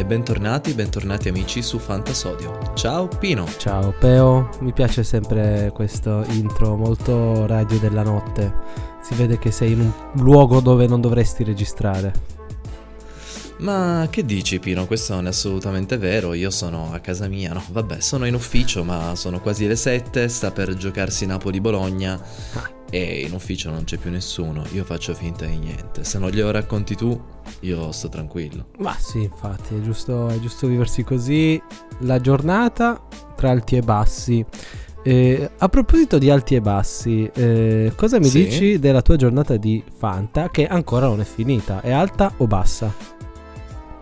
e bentornati, bentornati amici su Fantasodio. Ciao Pino. Ciao Peo, mi piace sempre questo intro molto radio della notte. Si vede che sei in un luogo dove non dovresti registrare. Ma che dici Pino? Questo non è assolutamente vero, io sono a casa mia, no? Vabbè, sono in ufficio, ma sono quasi le 7, sta per giocarsi Napoli-Bologna ah. E in ufficio non c'è più nessuno, io faccio finta di niente. Se non glielo racconti tu, io sto tranquillo. Ma sì, infatti, è giusto, è giusto viversi così. La giornata tra alti e bassi. Eh, a proposito di alti e bassi, eh, cosa mi sì? dici della tua giornata di Fanta che ancora non è finita? È alta o bassa?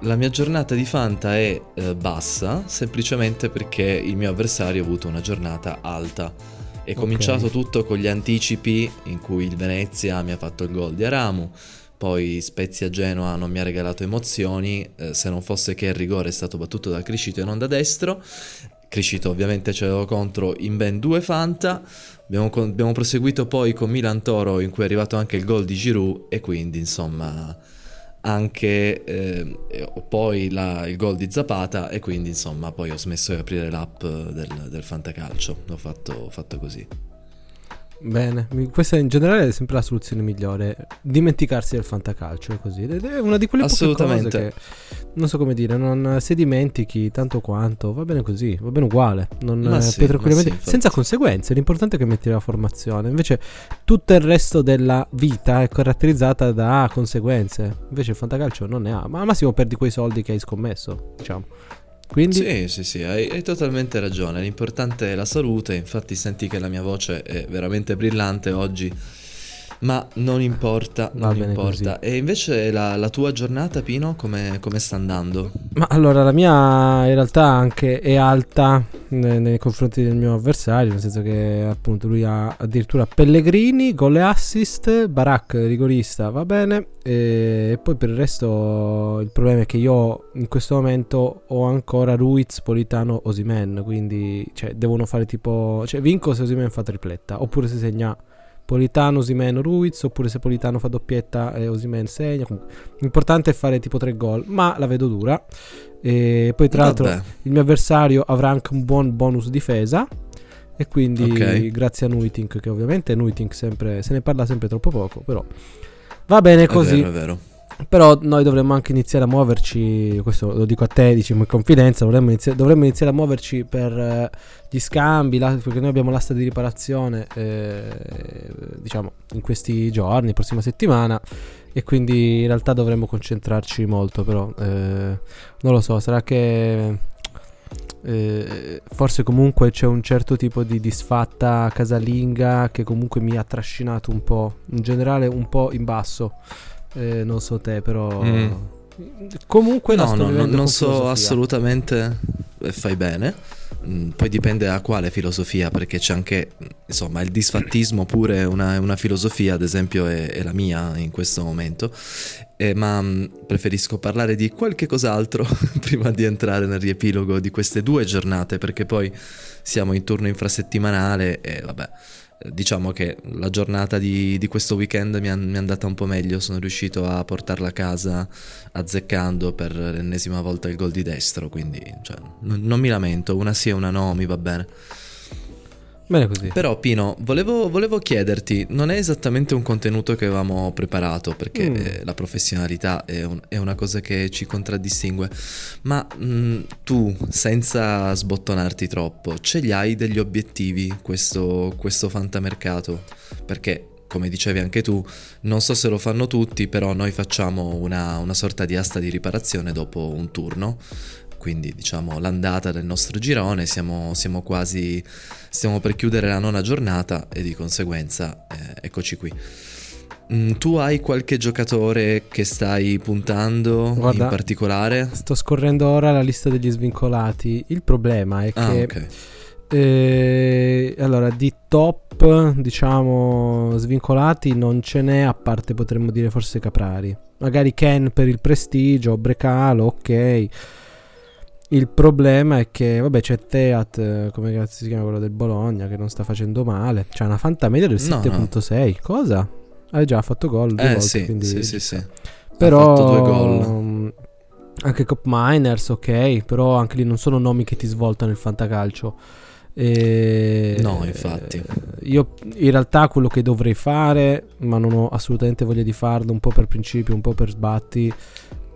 La mia giornata di Fanta è eh, bassa semplicemente perché il mio avversario ha avuto una giornata alta. È cominciato okay. tutto con gli anticipi in cui il Venezia mi ha fatto il gol di Aramu, poi Spezia Genoa non mi ha regalato emozioni, eh, se non fosse che il rigore è stato battuto da Criscito e non da destro. Criscito ovviamente ce l'avevo contro in ben due Fanta, abbiamo, abbiamo proseguito poi con Milan Toro in cui è arrivato anche il gol di Giroud e quindi insomma anche eh, poi la, il gol di Zapata e quindi insomma poi ho smesso di aprire l'app del, del Fantacalcio, l'ho fatto, fatto così. Bene, questa in generale è sempre la soluzione migliore. Dimenticarsi del fantacalcio è così. Ed è una di quelle Assolutamente. cose che non so come dire, non, se dimentichi tanto quanto, va bene così, va bene uguale. Non, sì, sì, senza conseguenze. L'importante è che metti la formazione. Invece tutto il resto della vita è caratterizzata da conseguenze. Invece il fantacalcio non ne ha. Ma al massimo perdi quei soldi che hai scommesso, diciamo. Quindi... Sì, sì, sì, hai, hai, totalmente ragione. L'importante è la salute. Infatti, senti che la mia voce è veramente brillante oggi. Ma non importa, non importa. Così. E invece la, la, tua giornata, Pino, come, come, sta andando? Ma allora, la mia in realtà anche è alta nei, nei, confronti del mio avversario, nel senso che appunto lui ha addirittura Pellegrini, gol e assist, Barak rigorista, va bene. E poi per il resto il problema è che io in questo momento ho ancora Ruiz, Politano, Osimen, quindi cioè, devono fare tipo... Cioè vinco se Osimen fa tripletta, oppure se segna Politano, Osimen, Ruiz, oppure se Politano fa doppietta e Osimen segna. Comunque, l'importante è fare tipo tre gol, ma la vedo dura. E poi tra Vabbè. l'altro il mio avversario avrà anche un buon bonus difesa. E quindi okay. grazie a Nuitink, che ovviamente Nuitink sempre, se ne parla sempre troppo poco, però va bene così. È vero, è vero. Però noi dovremmo anche iniziare a muoverci, questo lo dico a te, diciamo in confidenza, dovremmo, inizi- dovremmo iniziare a muoverci per eh, gli scambi, la- perché noi abbiamo l'asta di riparazione, eh, diciamo, in questi giorni, prossima settimana, e quindi in realtà dovremmo concentrarci molto, però eh, non lo so, sarà che... Eh, forse comunque c'è un certo tipo di disfatta casalinga che comunque mi ha trascinato un po', in generale un po' in basso eh, non so te, però. Mm. Comunque no, no, no non so assolutamente. Eh, fai bene. Mm, poi dipende da quale filosofia, perché c'è anche, insomma, il disfattismo pure una, una filosofia, ad esempio è, è, la mia in questo momento, eh, ma mm, preferisco parlare di qualche cos'altro prima di entrare nel riepilogo di queste due giornate, perché poi siamo in turno infrasettimanale e vabbè, diciamo che la giornata di, di questo weekend mi, mi, è andata un po' meglio, sono riuscito a portarla a casa azzeccando per l'ennesima volta il gol di destro, quindi cioè, non, non mi lamento, una sì e una no, mi va bene. Bene così. Però Pino, volevo, volevo, chiederti, non è esattamente un contenuto che avevamo preparato perché mm. la professionalità è, un, è, una cosa che ci contraddistingue, ma mh, mm, tu, senza sbottonarti troppo, ce li hai degli obiettivi questo, questo fantamercato? Perché come dicevi anche tu, non so se lo fanno tutti, però noi facciamo una, una sorta di asta di riparazione dopo un turno quindi diciamo l'andata del nostro girone, siamo, siamo quasi, stiamo per chiudere la nona giornata e di conseguenza eh, eccoci qui. Mm, tu hai qualche giocatore che stai puntando Guarda, in particolare? Sto scorrendo ora la lista degli svincolati. Il problema è ah, che okay. eh, allora di top, diciamo, svincolati non ce n'è, a parte potremmo dire forse Caprari. Magari Ken per il prestigio, Brecalo, ok. Il problema è che, vabbè, c'è Teat, eh, come cazzo si chiama quello del Bologna, che non sta facendo male. C'ha una fantamedia del 7.6. No. Cosa? Ha già fatto gol due eh, volte, sì, sì, sì, sì. Però, ha fatto due gol. Anche Cop Miners, ok, però anche lì non sono nomi che ti svoltano il fantacalcio. E, no, infatti. Io in realtà quello che dovrei fare, ma non ho assolutamente voglia di farlo, un po' per principio, un po' per sbatti,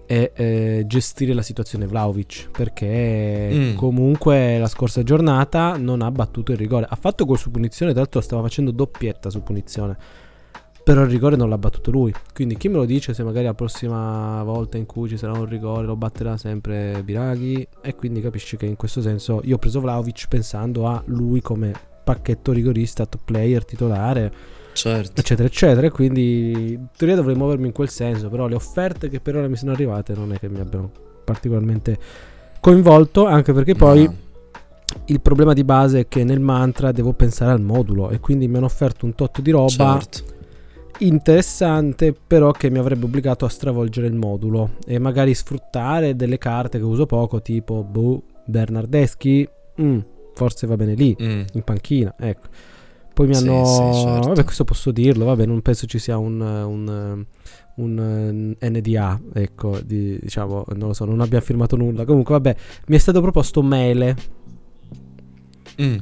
è eh, gestire la situazione Vlaovic perché mm. comunque la scorsa giornata non ha battuto il rigore. Ha fatto gol su punizione tra l'altro stava facendo doppietta su punizione però il rigore non l'ha battuto lui. Quindi chi me lo dice se magari la prossima volta in cui ci sarà un rigore lo batterà sempre Biraghi? E quindi capisci che in questo senso io ho preso Vlaovic pensando a lui come pacchetto rigorista top player titolare certo. eccetera, eccetera. quindi in teoria dovrei muovermi in quel senso, però le offerte che per ora mi sono arrivate non è che mi abbiano particolarmente coinvolto, anche perché poi no. il problema di base è che nel mantra devo pensare al modulo e quindi mi hanno offerto un tot di roba. Certo. Interessante, però che mi avrebbe obbligato a stravolgere il modulo e magari sfruttare delle carte che uso poco, tipo boh, Bernardeschi. Mm, forse va bene lì, mm. in panchina. Ecco poi mi hanno... Sì, sì, certo. Vabbè, questo posso dirlo, vabbè, non penso ci sia un, un, un NDA, ecco, di, diciamo, non lo so, non abbia firmato nulla. Comunque, vabbè, mi è stato proposto Mele. Mm.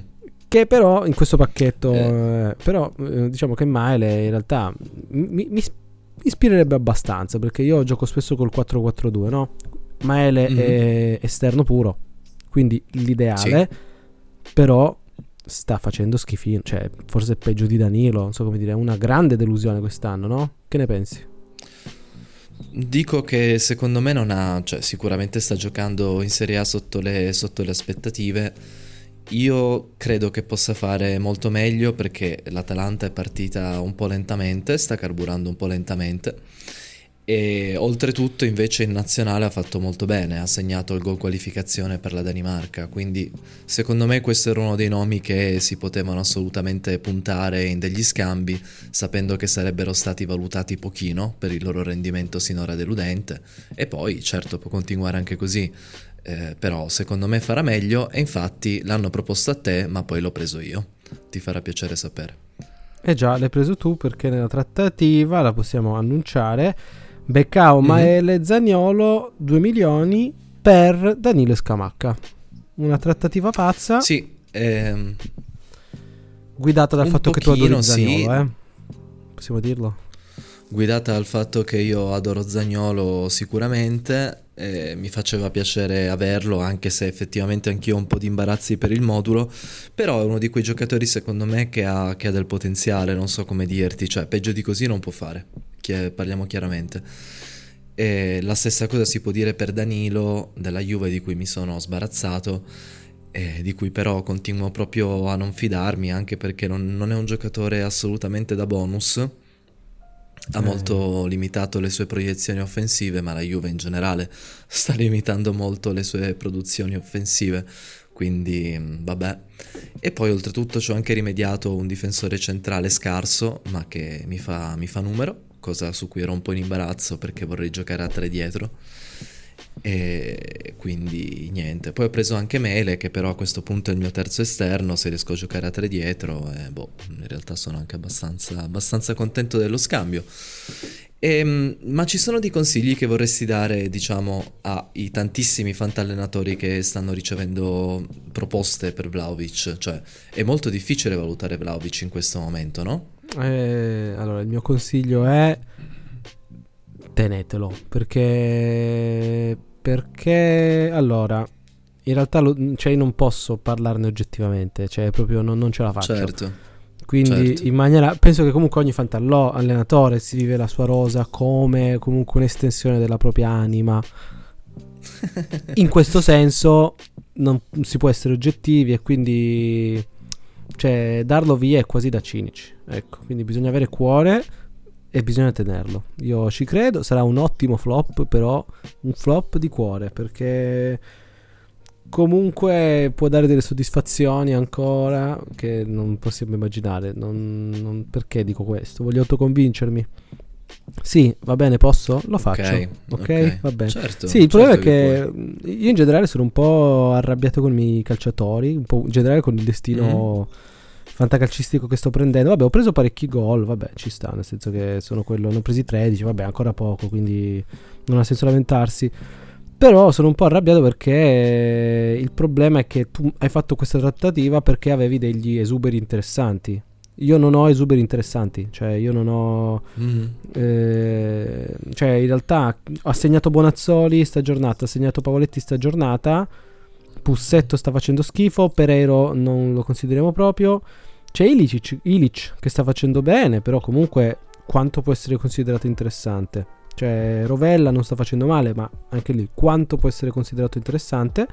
Che però in questo pacchetto, eh. Eh, però eh, diciamo che Mele in realtà mi, mi, ispirerebbe abbastanza perché io gioco spesso col 4-4-2, no? Maele mm. è esterno puro, quindi l'ideale, sì. però sta facendo schifino. Cioè, forse è peggio di Danilo. Non so come dire. È una grande delusione quest'anno, no? Che ne pensi? Dico che secondo me non ha. Cioè, sicuramente sta giocando in Serie A sotto le, sotto le aspettative. Io credo che possa fare molto meglio perché l'Atalanta è partita un po' lentamente, sta carburando un po' lentamente e oltretutto invece in nazionale ha fatto molto bene, ha segnato il gol qualificazione per la Danimarca, quindi secondo me questo era uno dei nomi che si potevano assolutamente puntare in degli scambi, sapendo che sarebbero stati valutati pochino per il loro rendimento sinora deludente e poi certo può continuare anche così. Eh, però secondo me farà meglio e infatti l'hanno proposto a te ma poi l'ho preso io ti farà piacere sapere eh già l'hai preso tu perché nella trattativa la possiamo annunciare Beccao, mm-hmm. Maele, Zagnolo, 2 milioni per Danilo Scamacca. Una trattativa pazza. Sì. Ehm, guidata dal fatto pochino, che tu adori Zagnolo, sì. eh? Possiamo dirlo? Guidata dal fatto che io adoro Zagnolo sicuramente, eh, mi faceva piacere averlo anche se effettivamente anch'io ho un po' di imbarazzi per il modulo, però è uno di quei giocatori secondo me che ha, che ha del potenziale, non so come dirti, cioè peggio di così non può fare parliamo chiaramente. E la stessa cosa si può dire per Danilo della Juve di cui mi sono sbarazzato e di cui però continuo proprio a non fidarmi anche perché non, non è un giocatore assolutamente da bonus ha eh. molto limitato le sue proiezioni offensive ma la Juve in generale sta limitando molto le sue produzioni offensive quindi vabbè. E poi oltretutto ci ho anche rimediato un difensore centrale scarso, ma che mi fa, mi fa numero, cosa su cui ero un po' in imbarazzo perché vorrei giocare a tre dietro. E quindi niente. Poi ho preso anche Mele, che però a questo punto è il mio terzo esterno. Se riesco a giocare a tre dietro, e boh, in realtà sono anche abbastanza, abbastanza contento dello scambio. E, ehm, ma ci sono dei consigli che vorresti dare, diciamo, ai tantissimi fantallenatori che stanno ricevendo proposte per Vlaovic? Cioè, è molto difficile valutare Vlaovic in questo momento, no? Eh, allora, il mio consiglio è tenetelo perché perché allora in realtà lo, cioè non posso parlarne oggettivamente cioè proprio non, non ce la faccio certo quindi certo. in maniera penso che comunque ogni fantallò allenatore si vive la sua rosa come comunque un'estensione della propria anima in questo senso non si può essere oggettivi e quindi cioè darlo via è quasi da cinici. Ecco, quindi bisogna avere cuore e bisogna tenerlo. Io ci credo, sarà un ottimo flop, però un flop di cuore perché comunque può dare delle soddisfazioni ancora che non possiamo immaginare. Non, non, perché dico questo? Voglio autoconvincermi. Sì, va bene, posso? Lo faccio. Ok, okay? va bene. Certo, sì, il certo problema è che io in generale sono un po' arrabbiato con i miei calciatori, un po' in generale con il destino mm. Fantacalcistico che sto prendendo. Vabbè, ho preso parecchi gol, vabbè, ci sta, nel senso che sono quello, ne ho presi 13, vabbè, ancora poco, quindi non ha senso lamentarsi. Però sono un po' arrabbiato perché il problema è che tu hai fatto questa trattativa perché avevi degli esuberi interessanti. Io non ho esuberi interessanti, cioè io non ho... Mm. eh, cioè in realtà ho assegnato Bonazzoli sta giornata, ho assegnato Pavoletti sta giornata, Pussetto sta facendo schifo, Pereiro non lo consideriamo proprio, c'è Ilicic, Ilic che sta facendo bene, però comunque quanto può essere considerato interessante? Cioè Rovella non sta facendo male, ma anche lì quanto può essere considerato interessante?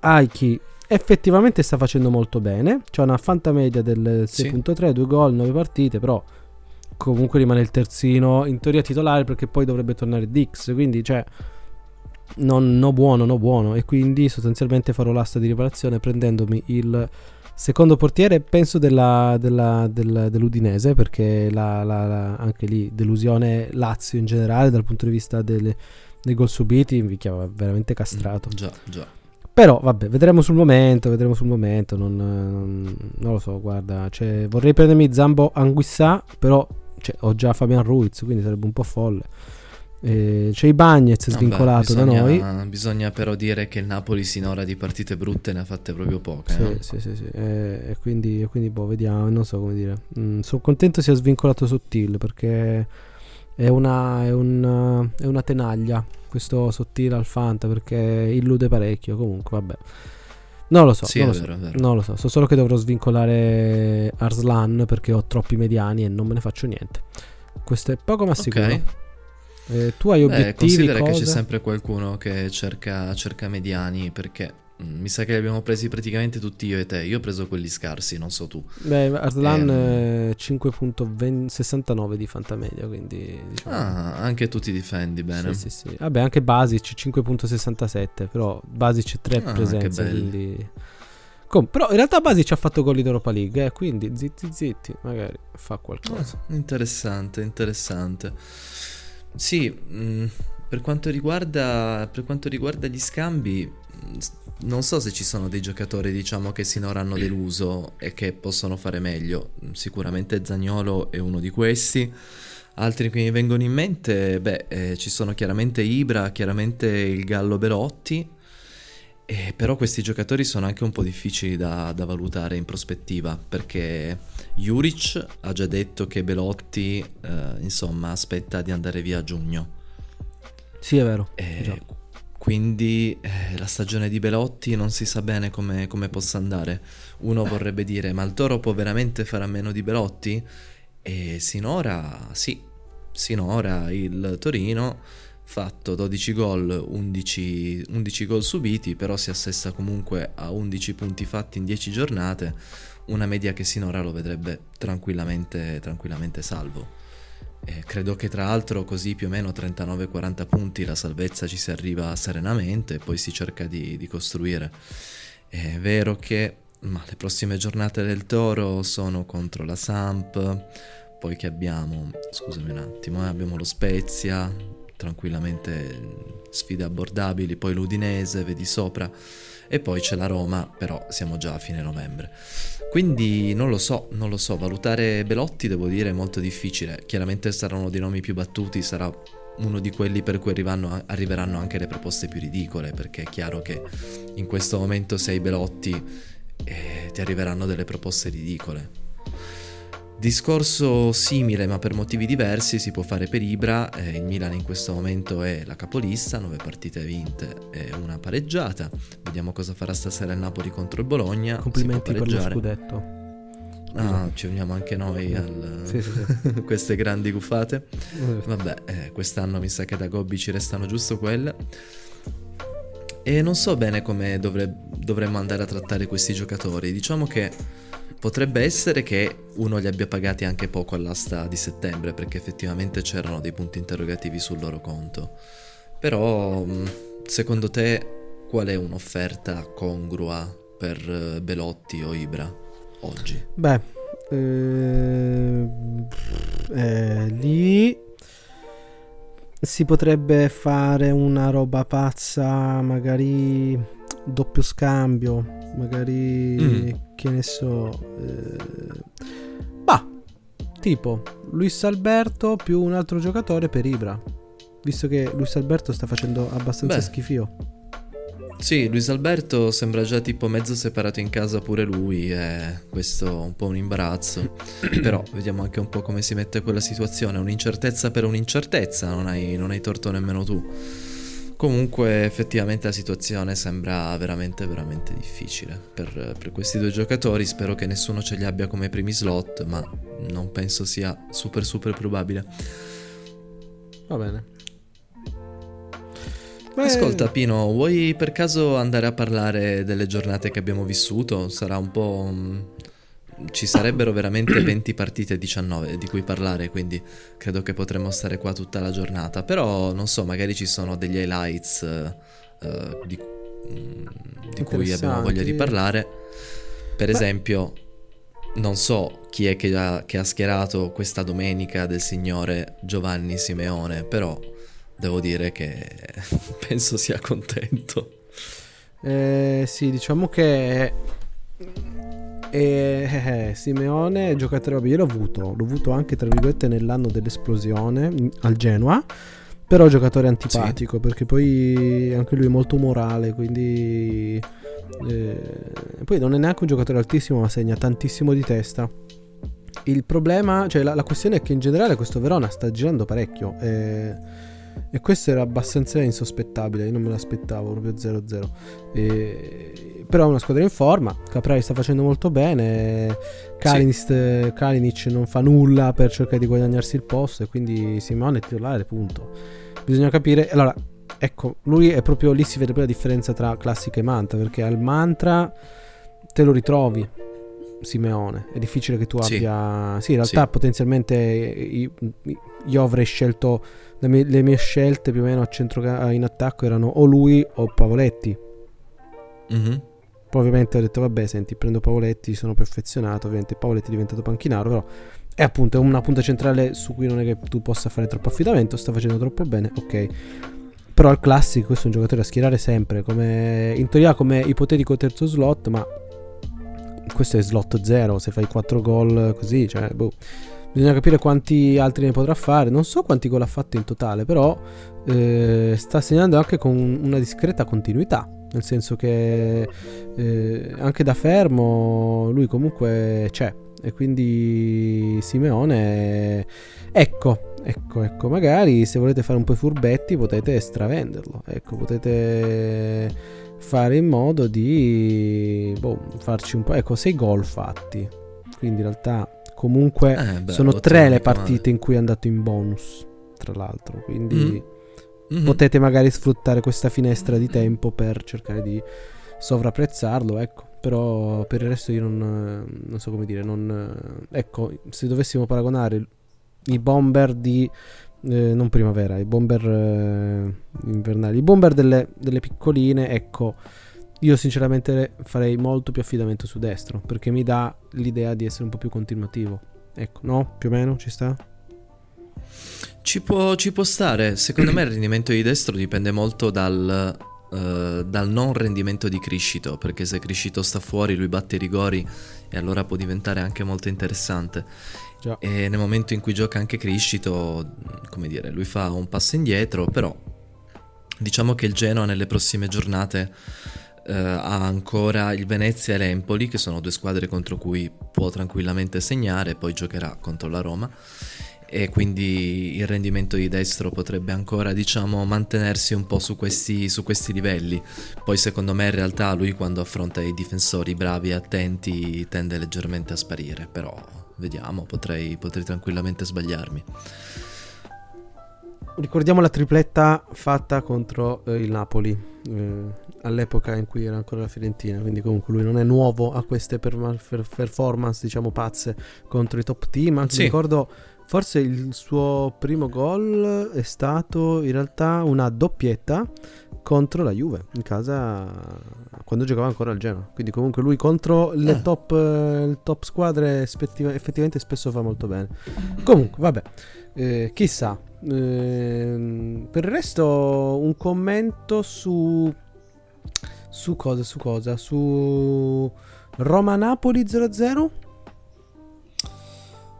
Aiki effettivamente sta facendo molto bene. C'ha una fantamedia del Sì. 6.3, 2 gol, 9 partite, però comunque rimane il terzino in teoria titolare perché poi dovrebbe tornare Dix, quindi cioè non no buono, no buono e quindi sostanzialmente farò l'asta di riparazione prendendomi il secondo portiere penso della, della- del- dell'Udinese perché la- la- la- anche lì delusione Lazio in generale dal punto di vista delle- dei gol subiti mi chiama veramente castrato Già, già. però vabbè, vedremo sul momento, vedremo sul momento, non, non- non lo so, guarda, cioè, vorrei prendermi Zambo Anguissà, però cioè, ho già Fabian Ruiz, quindi sarebbe un po' folle. Eh, c'è i Bagnets Vabbè, svincolato da bisogna- noi. Bisogna però dire che il Napoli sinora di partite brutte ne ha fatte proprio poche. Sì, no? sì, sì, sì. Eh, e quindi, quindi boh, vediamo, non so come dire. Mm, sono contento sia svincolato Sottil perché è una, è, un, è una tenaglia questo Sottil al Fanta perché illude parecchio. Comunque, vabbè. Non lo so, Sì, non lo so. vero, vero. Non lo so, so solo che dovrò svincolare Arslan perché ho troppi mediani e non me ne faccio niente. Questo è poco ma sicuro. Ok. Eh, tu hai Beh, obiettivi, considera che cose? c'è sempre qualcuno che cerca, cerca mediani perché mm, mi sa che li abbiamo presi praticamente tutti io e te. Io ho preso quelli scarsi, non so tu. Beh, Arslan eh, 5.69 di fantamedia, quindi diciamo... Ah, anche tu ti difendi bene. Sì, sì, sì. Vabbè, anche Basic 5.67, però Basic 3 Ah, presenze, che quindi... Com- però in realtà Basic ha fatto gol in Europa League, eh, quindi zitti zitti, magari fa qualcosa. Ah, interessante, interessante. Sì, mh, per quanto riguarda, per quanto riguarda gli scambi, s- non so se ci sono dei giocatori, diciamo, che sinora hanno deluso e che possono fare meglio. Mm, Sicuramente Zagnolo è uno di questi. Altri che mi vengono in mente, beh, eh, ci sono chiaramente Ibra, chiaramente il Gallo Belotti. Eh, però questi giocatori sono anche un po' difficili da, da valutare in prospettiva perché Juric ha già detto che Belotti eh, insomma aspetta di andare via a giugno. Sì, è vero. Eh, quindi eh, la stagione di Belotti non si sa bene come, come possa andare. Uno vorrebbe dire ma il Toro può veramente fare a meno di Belotti? E sinora sì. Sinora il Torino fatto 12 gol, 11, 11 gol subiti, però si assesta comunque a 11 punti fatti in 10 giornate, una media che sinora lo vedrebbe tranquillamente, tranquillamente salvo. Eh, credo che tra l'altro così più o meno 39-40 punti la salvezza ci si arriva serenamente e poi si cerca di, di costruire. È vero che ma le prossime giornate del Toro sono contro la Samp, poi che abbiamo, scusami un attimo, eh, abbiamo lo Spezia, tranquillamente sfide abbordabili, poi l'Udinese, vedi sopra, e poi c'è la Roma, però siamo già a fine novembre. Quindi non lo so, non lo so, valutare Belotti devo dire è molto difficile, chiaramente saranno dei nomi più battuti, sarà uno di quelli per cui arriveranno anche le proposte più ridicole, perché è chiaro che in questo momento se hai Belotti eh, ti arriveranno delle proposte ridicole. Discorso simile ma per motivi diversi si può fare per Ibra, eh, il Milan in questo momento è la capolista, 9 partite vinte e una pareggiata, vediamo cosa farà stasera il Napoli contro il Bologna. Complimenti per lo scudetto. Ah, ci uniamo anche noi a Sì, sì, sì. queste grandi gufate. Eh, Vabbè, eh, quest'anno mi sa che da Gobbi ci restano giusto quelle. E non so bene come dovre- dovremmo andare a trattare questi giocatori. Diciamo che potrebbe essere che uno li abbia pagati anche poco all'asta di settembre, perché effettivamente c'erano dei punti interrogativi sul loro conto. Però, mh, secondo te, qual è un'offerta congrua per eh, Belotti o Ibra oggi? Beh, eh, eh, lì si potrebbe fare una roba pazza, magari doppio scambio, magari Mm. che ne so. eh, bah, tipo Luis Alberto più un altro giocatore per Ibra. Visto che Luis Alberto sta facendo abbastanza Beh. schifio. Sì, Luis Alberto sembra già tipo mezzo separato in casa pure lui e questo è un po' un imbarazzo. Però vediamo anche un po' come si mette quella situazione, un'incertezza per un'incertezza, non hai, non hai torto nemmeno tu. Comunque effettivamente la situazione sembra veramente veramente difficile per, per questi due giocatori, spero che nessuno ce li abbia come primi slot, ma non penso sia super super probabile. Va bene. Beh, Ascolta Pino, vuoi per caso andare a parlare delle giornate che abbiamo vissuto? Sarà un po'... Ci sarebbero veramente 20 partite 19 di cui parlare, quindi credo che potremmo stare qua tutta la giornata. Però non so, magari ci sono degli highlights uh, di, mm, di cui abbiamo voglia di parlare. Per Beh. esempio, non so chi è che ha, che ha schierato questa domenica del signore Giovanni Simeone, però devo dire che penso sia contento. Eh, sì, diciamo che eh, eh, Simeone, giocatore, vabbè, io l'ho avuto, l'ho avuto anche tra virgolette nell'anno dell'esplosione al Genoa. Però giocatore antipatico sì. perché poi anche lui è molto morale, quindi eh, poi non è neanche un giocatore altissimo, ma segna tantissimo di testa. Il problema, cioè la, la questione è che in generale questo Verona sta girando parecchio. Eh, e questo era abbastanza insospettabile, io non me l'aspettavo proprio 0-0. E... Però è una squadra in forma, Caprari sta facendo molto bene, Kalinic, sì. Kalinic non fa nulla per cercare di guadagnarsi il posto e quindi Simone è titolare, punto. Bisogna capire, allora, ecco, lui è proprio lì si vede proprio la differenza tra classica e mantra, perché al mantra te lo ritrovi, Simeone. È difficile che tu abbia. Sì, sì in realtà sì. potenzialmente io, avrei scelto. Le mie, le mie, scelte più o meno a centro in attacco erano o lui o Pavoletti. Mm-hmm. Poi ovviamente ho detto, vabbè, senti, prendo Pavoletti, sono perfezionato. Ovviamente Pavoletti è diventato panchinaro, però è appunto una punta centrale su cui non è che tu possa fare troppo affidamento. Sta facendo troppo bene, ok. Però al classico questo è un giocatore da schierare sempre, come, in teoria come ipotetico terzo slot, ma questo è slot 0, se fai 4 gol così, cioè, boh. Bisogna capire quanti altri ne potrà fare. Non so quanti gol ha fatto in totale, però eh, sta segnando anche con una discreta continuità. Nel senso che eh, anche da fermo lui comunque c'è. E quindi Simeone, ecco, ecco, ecco, magari se volete fare un po' i furbetti potete stravenderlo. Ecco, potete fare in modo di boh, farci un po'. Ecco, sei gol fatti. Quindi in realtà comunque eh, beh, sono tre le partite male. in cui è andato in bonus, tra l'altro. Quindi mm. mm-hmm. potete magari sfruttare questa finestra di tempo per cercare di sovrapprezzarlo, ecco. Però per il resto io non, non so come dire, non... Ecco, se dovessimo paragonare i bomber di eh, non primavera, i bomber eh, invernali, i bomber delle, delle, piccoline, ecco, io sinceramente farei molto più affidamento su destro, perché mi dà l'idea di essere un po' più continuativo. Ecco, no? Più o meno ci sta? Ci può, ci può stare, secondo me il rendimento di destro dipende molto dal, uh, dal non rendimento di Criscito, perché se Criscito sta fuori lui batte i rigori e allora può diventare anche molto interessante. Già. E nel momento in cui gioca anche Criscito, come dire, lui fa un passo indietro, però diciamo che il Genoa nelle prossime giornate eh, ha ancora il Venezia e l'Empoli, che sono due squadre contro cui può tranquillamente segnare, poi giocherà contro la Roma e quindi il rendimento di destro potrebbe ancora diciamo mantenersi un po' su questi, su questi livelli poi secondo me in realtà lui quando affronta i difensori bravi e attenti tende leggermente a sparire però vediamo, potrei, potrei tranquillamente sbagliarmi. Ricordiamo la tripletta fatta contro eh, il Napoli eh, all'epoca in cui era ancora la Fiorentina, quindi comunque lui non è nuovo a queste per- per- performance diciamo pazze contro i top team, anche sì. ricordo forse il suo primo gol è stato in realtà una doppietta contro la Juve in casa quando giocava ancora al Genoa. Quindi comunque lui contro le eh. top, eh, top, squadre effettivamente spesso fa molto bene. Comunque, vabbè, eh, chissà. Eh, per il resto un commento su... Su cosa? Su cosa? Su Roma-Napoli 0-0?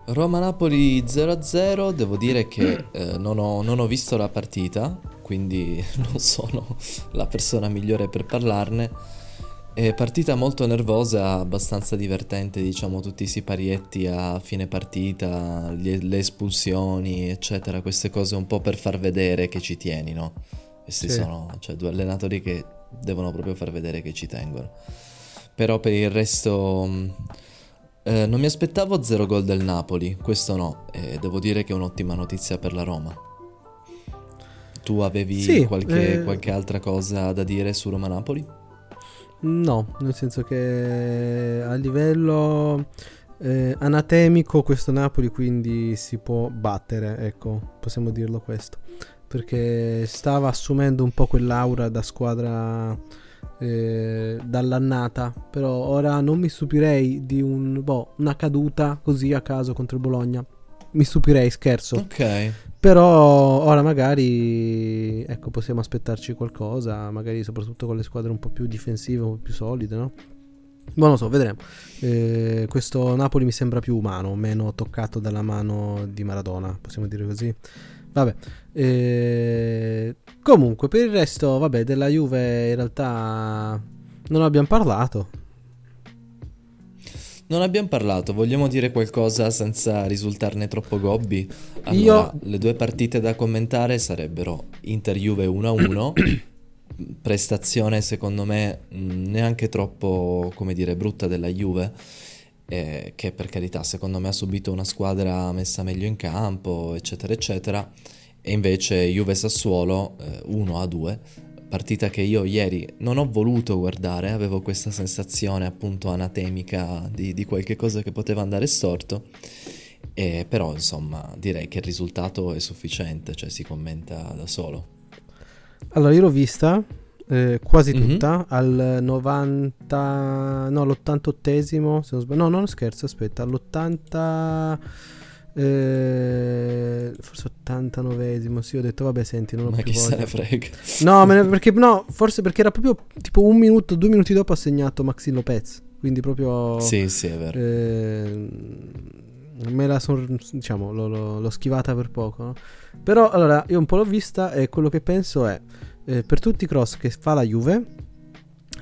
Roma-Napoli 0-0, devo dire che eh, non, ho, non ho visto la partita, quindi non sono la persona migliore per parlarne. È partita molto nervosa, abbastanza divertente, diciamo, tutti i siparietti a fine partita, le, espulsioni, eccetera, queste cose un po' per far vedere che ci tieni, no? Questi Sì. sono, cioè, due allenatori che devono proprio far vedere che ci tengono. Però per il resto mh, eh, non mi aspettavo zero gol del Napoli, questo no, e devo dire che è un'ottima notizia per la Roma. Tu avevi Sì, qualche, eh, qualche altra cosa da dire su Roma-Napoli? No, nel senso che a livello eh, anatemico questo Napoli quindi si può battere, ecco, possiamo dirlo questo, perché stava assumendo un po' quell'aura da squadra eh, dall'annata, però ora non mi stupirei di un, boh, una caduta così a caso contro il Bologna. Mi stupirei, scherzo. Ok. Però ora magari ecco, possiamo aspettarci qualcosa, magari soprattutto con le squadre un po' più difensive, un po' più solide, no? Non lo so, vedremo. Eh, questo Napoli mi sembra più umano, meno toccato dalla mano di Maradona, possiamo dire così. Vabbè. eh, comunque, per il resto, vabbè, della Juve in realtà non abbiamo parlato. Non abbiamo parlato, vogliamo dire qualcosa senza risultarne troppo gobbi? Allora, Io- le due partite da commentare sarebbero Inter-Juve 1-1, prestazione secondo me mh, neanche troppo, come dire, brutta della Juve, eh, che per carità secondo me ha subito una squadra messa meglio in campo, eccetera, eccetera, e invece Juve-Sassuolo eh, 1-2, partita che io ieri non ho voluto guardare, avevo questa sensazione appunto anatemica di, di qualche cosa che poteva andare storto, e però insomma direi che il risultato è sufficiente, cioè si commenta da solo. Allora, io l'ho vista eh, quasi Mhm. tutta al 90, no, all'88esimo, se non sbaglio. No, non scherzo, aspetta, all'80 eh, forse 89esimo, sì, ho detto vabbè, senti, non ho Ma più chi se ne frega. No, ne- perché no, forse perché era proprio tipo un minuto, due minuti dopo ha segnato Maxi Lopez, quindi proprio Sì, sì, è vero. eh, me la sono, diciamo, l'ho, l'ho- l'ho schivata per poco. no? Però allora io un po' l'ho vista e quello che penso è eh, per tutti i cross che fa la Juve,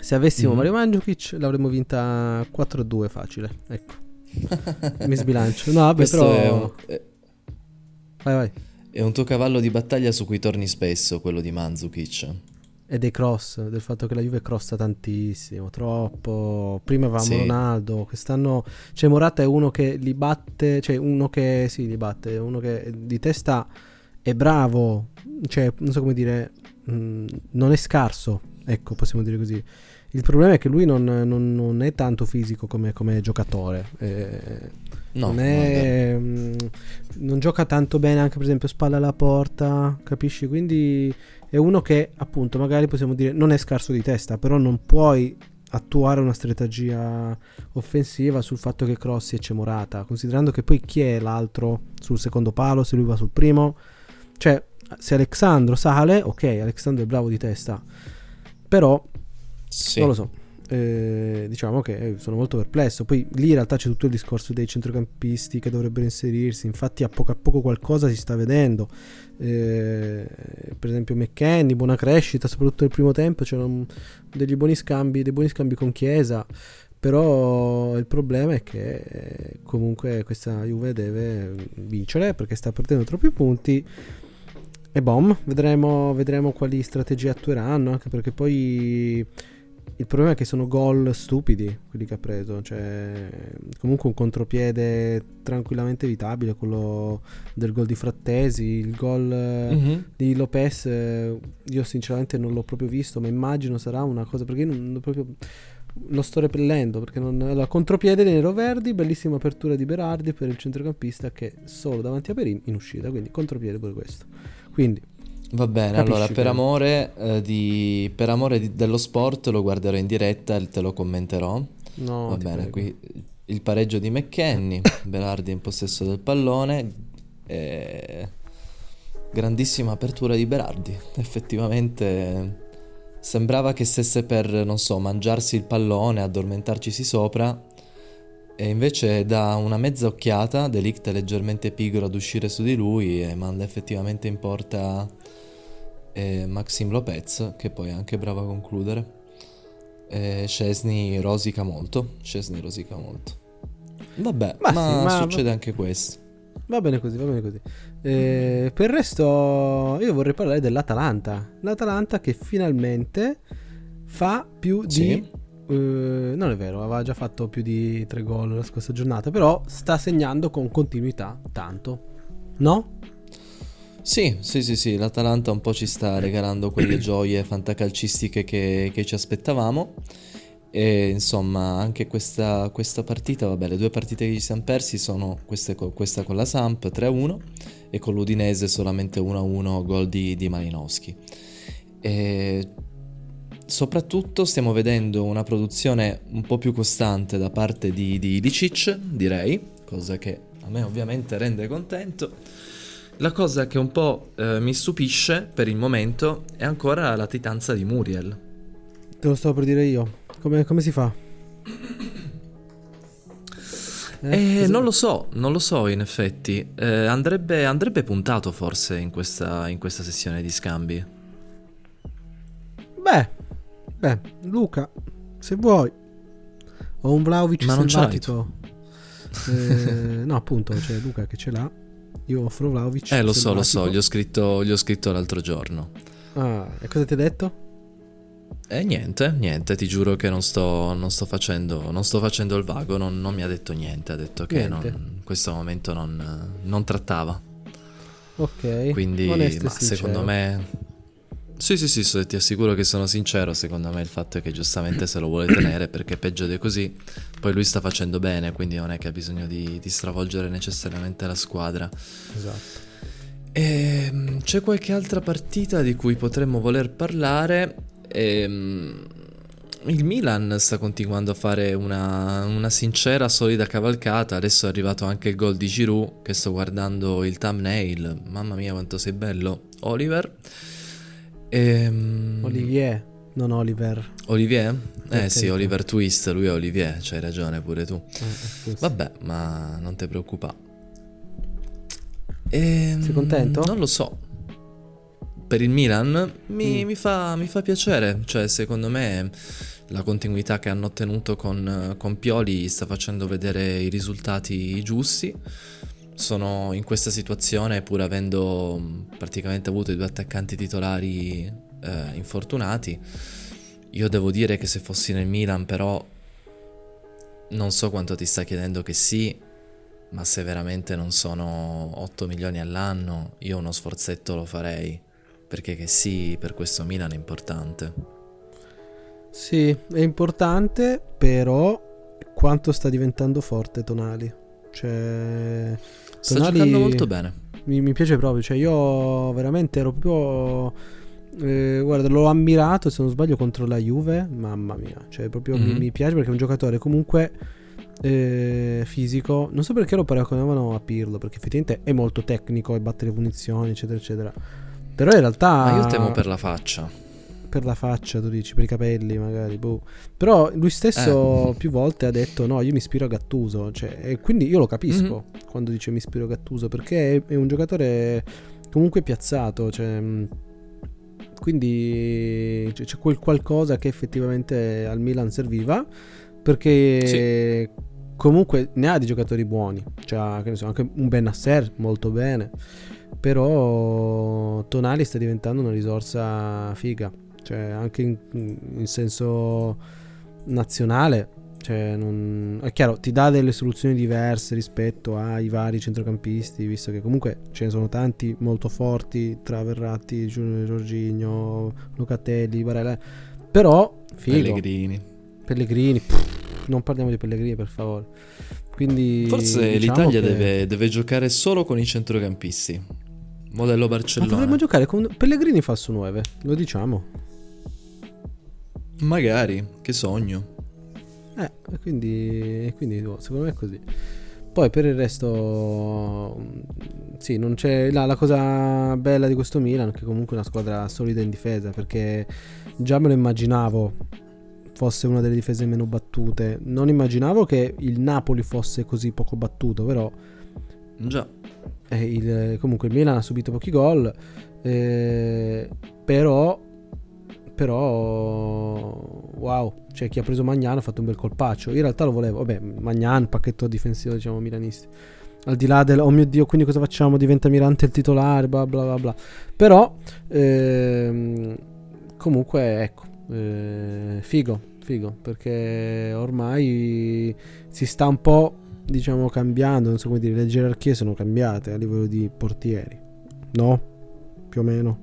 se avessimo Mhm. Mario Mandzukic l'avremmo vinta 4-2 facile. Ecco, mi sbilancio. No, vabbè, Questo però è un, è- vai vai. è un tuo cavallo di battaglia su cui torni spesso, quello di Mandzukic. E dei cross, del fatto che la Juve crossa tantissimo, troppo. Prima avevamo Sì. Ronaldo, quest'anno cioè Morata è uno che li batte, cioè uno che sì, li batte, uno che di testa è bravo, cioè non so come dire, mh, non è scarso, ecco, possiamo dire così. Il problema è che lui non, non- non è tanto fisico come, come giocatore. eh, No, non, no, è è, mh, non gioca tanto bene anche per esempio spalla alla porta, capisci? Quindi è uno che appunto magari possiamo dire non è scarso di testa, però non puoi attuare una strategia offensiva sul fatto che crossi e c'è Morata, considerando che poi chi è l'altro sul secondo palo, se lui va sul primo, cioè se Alexandro sale, ok, Alexandro è bravo di testa, però Sì. non lo so. eh, diciamo che sono molto perplesso. Poi lì in realtà c'è tutto il discorso dei centrocampisti che dovrebbero inserirsi. Infatti, a poco a poco qualcosa si sta vedendo. Eh, per esempio, McKenny, buona crescita, soprattutto nel primo tempo. C'erano degli buoni scambi, dei buoni scambi con Chiesa. Però il problema è che eh, comunque questa Juve deve vincere perché sta perdendo troppi punti. E bom, vedremo, vedremo quali strategie attueranno. Anche perché poi il problema è che sono gol stupidi quelli che ha preso. Cioè, comunque un contropiede tranquillamente evitabile. Quello del gol di Frattesi, il gol Mhm. di Lopez. io sinceramente non l'ho proprio visto, ma immagino sarà una cosa perché io non, proprio lo sto repellendo. Perché non, allora, contropiede di Nero Verdi, bellissima apertura di Berardi per il centrocampista che è solo davanti a Perin in uscita. Quindi contropiede pure questo. Quindi Va bene, Capisci allora per che- amore, eh, di- per amore di- dello sport lo guarderò in diretta e te lo commenterò. no, Va bene, prego. qui il pareggio di McKenny, Berardi in possesso del pallone, e grandissima apertura di Berardi. Effettivamente sembrava che stesse per, non so, mangiarsi il pallone, addormentarcisi sopra E invece dà una mezza occhiata, Delict è leggermente pigro ad uscire su di lui e manda effettivamente in porta eh, Maxim Lopez, che poi è anche bravo a concludere. E Scesni rosica molto, Scesni rosica molto. Vabbè, Ma ma, sì, ma- succede anche questo. Va bene così, va bene così. Eh, per il resto, io vorrei parlare dell'Atalanta. L'Atalanta che finalmente fa più di. Sì. eh, non è vero, aveva già fatto più di tre gol la scorsa giornata, però sta segnando con continuità tanto. No? Sì, sì, sì, sì, l'Atalanta un po' ci sta regalando quelle gioie fantacalcistiche che, che ci aspettavamo. E insomma, anche questa, questa partita, vabbè, le due partite che ci siamo persi sono queste questa con la Samp 3-1 e con l'Udinese solamente 1-1 gol di, di Malinowski. E soprattutto stiamo vedendo una produzione un po' più costante da parte di, di Ilicic, direi, cosa che a me ovviamente rende contento. La cosa che un po' eh, mi stupisce per il momento è ancora la latitanza di Muriel. Te lo stavo per dire io. Come, come si fa? Eh, cosa- non lo so, non lo so in effetti. Eh, andrebbe, andrebbe puntato forse in questa, in questa sessione di scambi. Beh, beh, Luca, se vuoi. Ho un Vlaovic Ma non selvatico. Eh, no, appunto, c'è Luca che ce l'ha. Io offro Vlaovic. Eh, lo so, lo so, gli ho scritto, gli ho scritto l'altro giorno. Ah, e cosa ti ha detto? E niente, niente, ti giuro che non sto, non sto, facendo, non sto facendo il vago, non, non mi ha detto niente, ha detto che non- in questo momento non, non trattava. Ok. Quindi, ma sincero. secondo me... Sì, sì, sì, so- ti assicuro che sono sincero, secondo me il fatto è che giustamente se lo vuole tenere perché peggio di così, poi lui sta facendo bene, quindi non è che ha bisogno di, di stravolgere necessariamente la squadra. Esatto. Ehm, c'è qualche altra partita di cui potremmo voler parlare? Ehm, il Milan sta continuando a fare una, una sincera, solida cavalcata. Adesso è arrivato anche il gol di Giroud, che sto guardando il thumbnail. Mamma mia, quanto sei bello. Oliver. Ehm, Olivier, non Oliver. Olivier? Eh sì, carità. Oliver Twist, lui è Olivier, c'hai ragione pure tu. Ah, scusa. Vabbè, ma non ti preoccupare. Ehm, Sei contento? Non lo so. Per il Milan mi, Mm. mi fa, mi fa piacere, cioè secondo me la continuità che hanno ottenuto con, con Pioli sta facendo vedere i risultati giusti. Sono in questa situazione pur avendo mh, praticamente avuto i due attaccanti titolari eh, infortunati. Io devo dire che se fossi nel Milan però non so quanto ti sta chiedendo che sì, ma se veramente non sono 8 milioni all'anno, io uno sforzetto lo farei. Perché che sì, per questo Milan è importante. Sì, è importante, però quanto sta diventando forte Tonali. Cioè, Sta Tonali- giocando molto bene. mi, mi piace proprio. Cioè, io veramente ero proprio. eh, guarda, l'ho ammirato se non sbaglio contro la Juve. Mamma mia, cioè, proprio mi- Mhm. mi, piace perché è un giocatore comunque eh, fisico. Non so perché lo paragonavano a Pirlo, perché effettivamente è molto tecnico e batte le punizioni, eccetera, eccetera. Però in realtà. Ma io temo per la faccia. Per la faccia, tu dici, per i capelli magari. boh. Però lui stesso Eh. più volte ha detto no, io mi ispiro a Gattuso. Cioè, e quindi io lo capisco Mhm. quando dice mi ispiro a Gattuso, perché è, è un giocatore comunque piazzato. Cioè, mh, quindi c'è, quel qualcosa che effettivamente al Milan serviva. Perché comunque ne ha di giocatori buoni. Cioè, che ne so, anche un Benasser molto bene. Però Tonali sta diventando una risorsa figa. Cioè, anche in, in senso nazionale. Cioè, non- è chiaro, ti dà delle soluzioni diverse rispetto ai vari centrocampisti, visto che comunque ce ne sono tanti molto forti tra Verratti, Giorginio, Locatelli, Barella. Però, figo. Pellegrini. Pellegrini, pff, non parliamo di Pellegrini per favore. Quindi Forse diciamo l'Italia che- deve, deve giocare solo con i centrocampisti. Modello Ma Barcellona. dovremmo giocare con Pellegrini falso 9, lo diciamo. Magari, che sogno. Eh, e quindi, quindi oh, secondo me è così. Poi per il resto, sì, non c'è la, la cosa bella di questo Milan, che comunque è una squadra solida in difesa, perché già me lo immaginavo fosse una delle difese meno battute. Non immaginavo che il Napoli fosse così poco battuto, però... Già. Eh, il, comunque il Milan ha subito pochi gol, eh, però... Però... Wow, cioè chi ha preso Magnan ha fatto un bel colpaccio. In realtà lo volevo, vabbè, Magnan, pacchetto difensivo diciamo milanisti. Al di là del, oh mio Dio, quindi cosa facciamo? Diventa Mirante il titolare, bla bla bla bla. Però, ehm, comunque, ecco, eh, figo, figo, perché ormai si sta un po', diciamo, cambiando, non so come dire, le gerarchie sono cambiate a livello di portieri, no? Più o meno.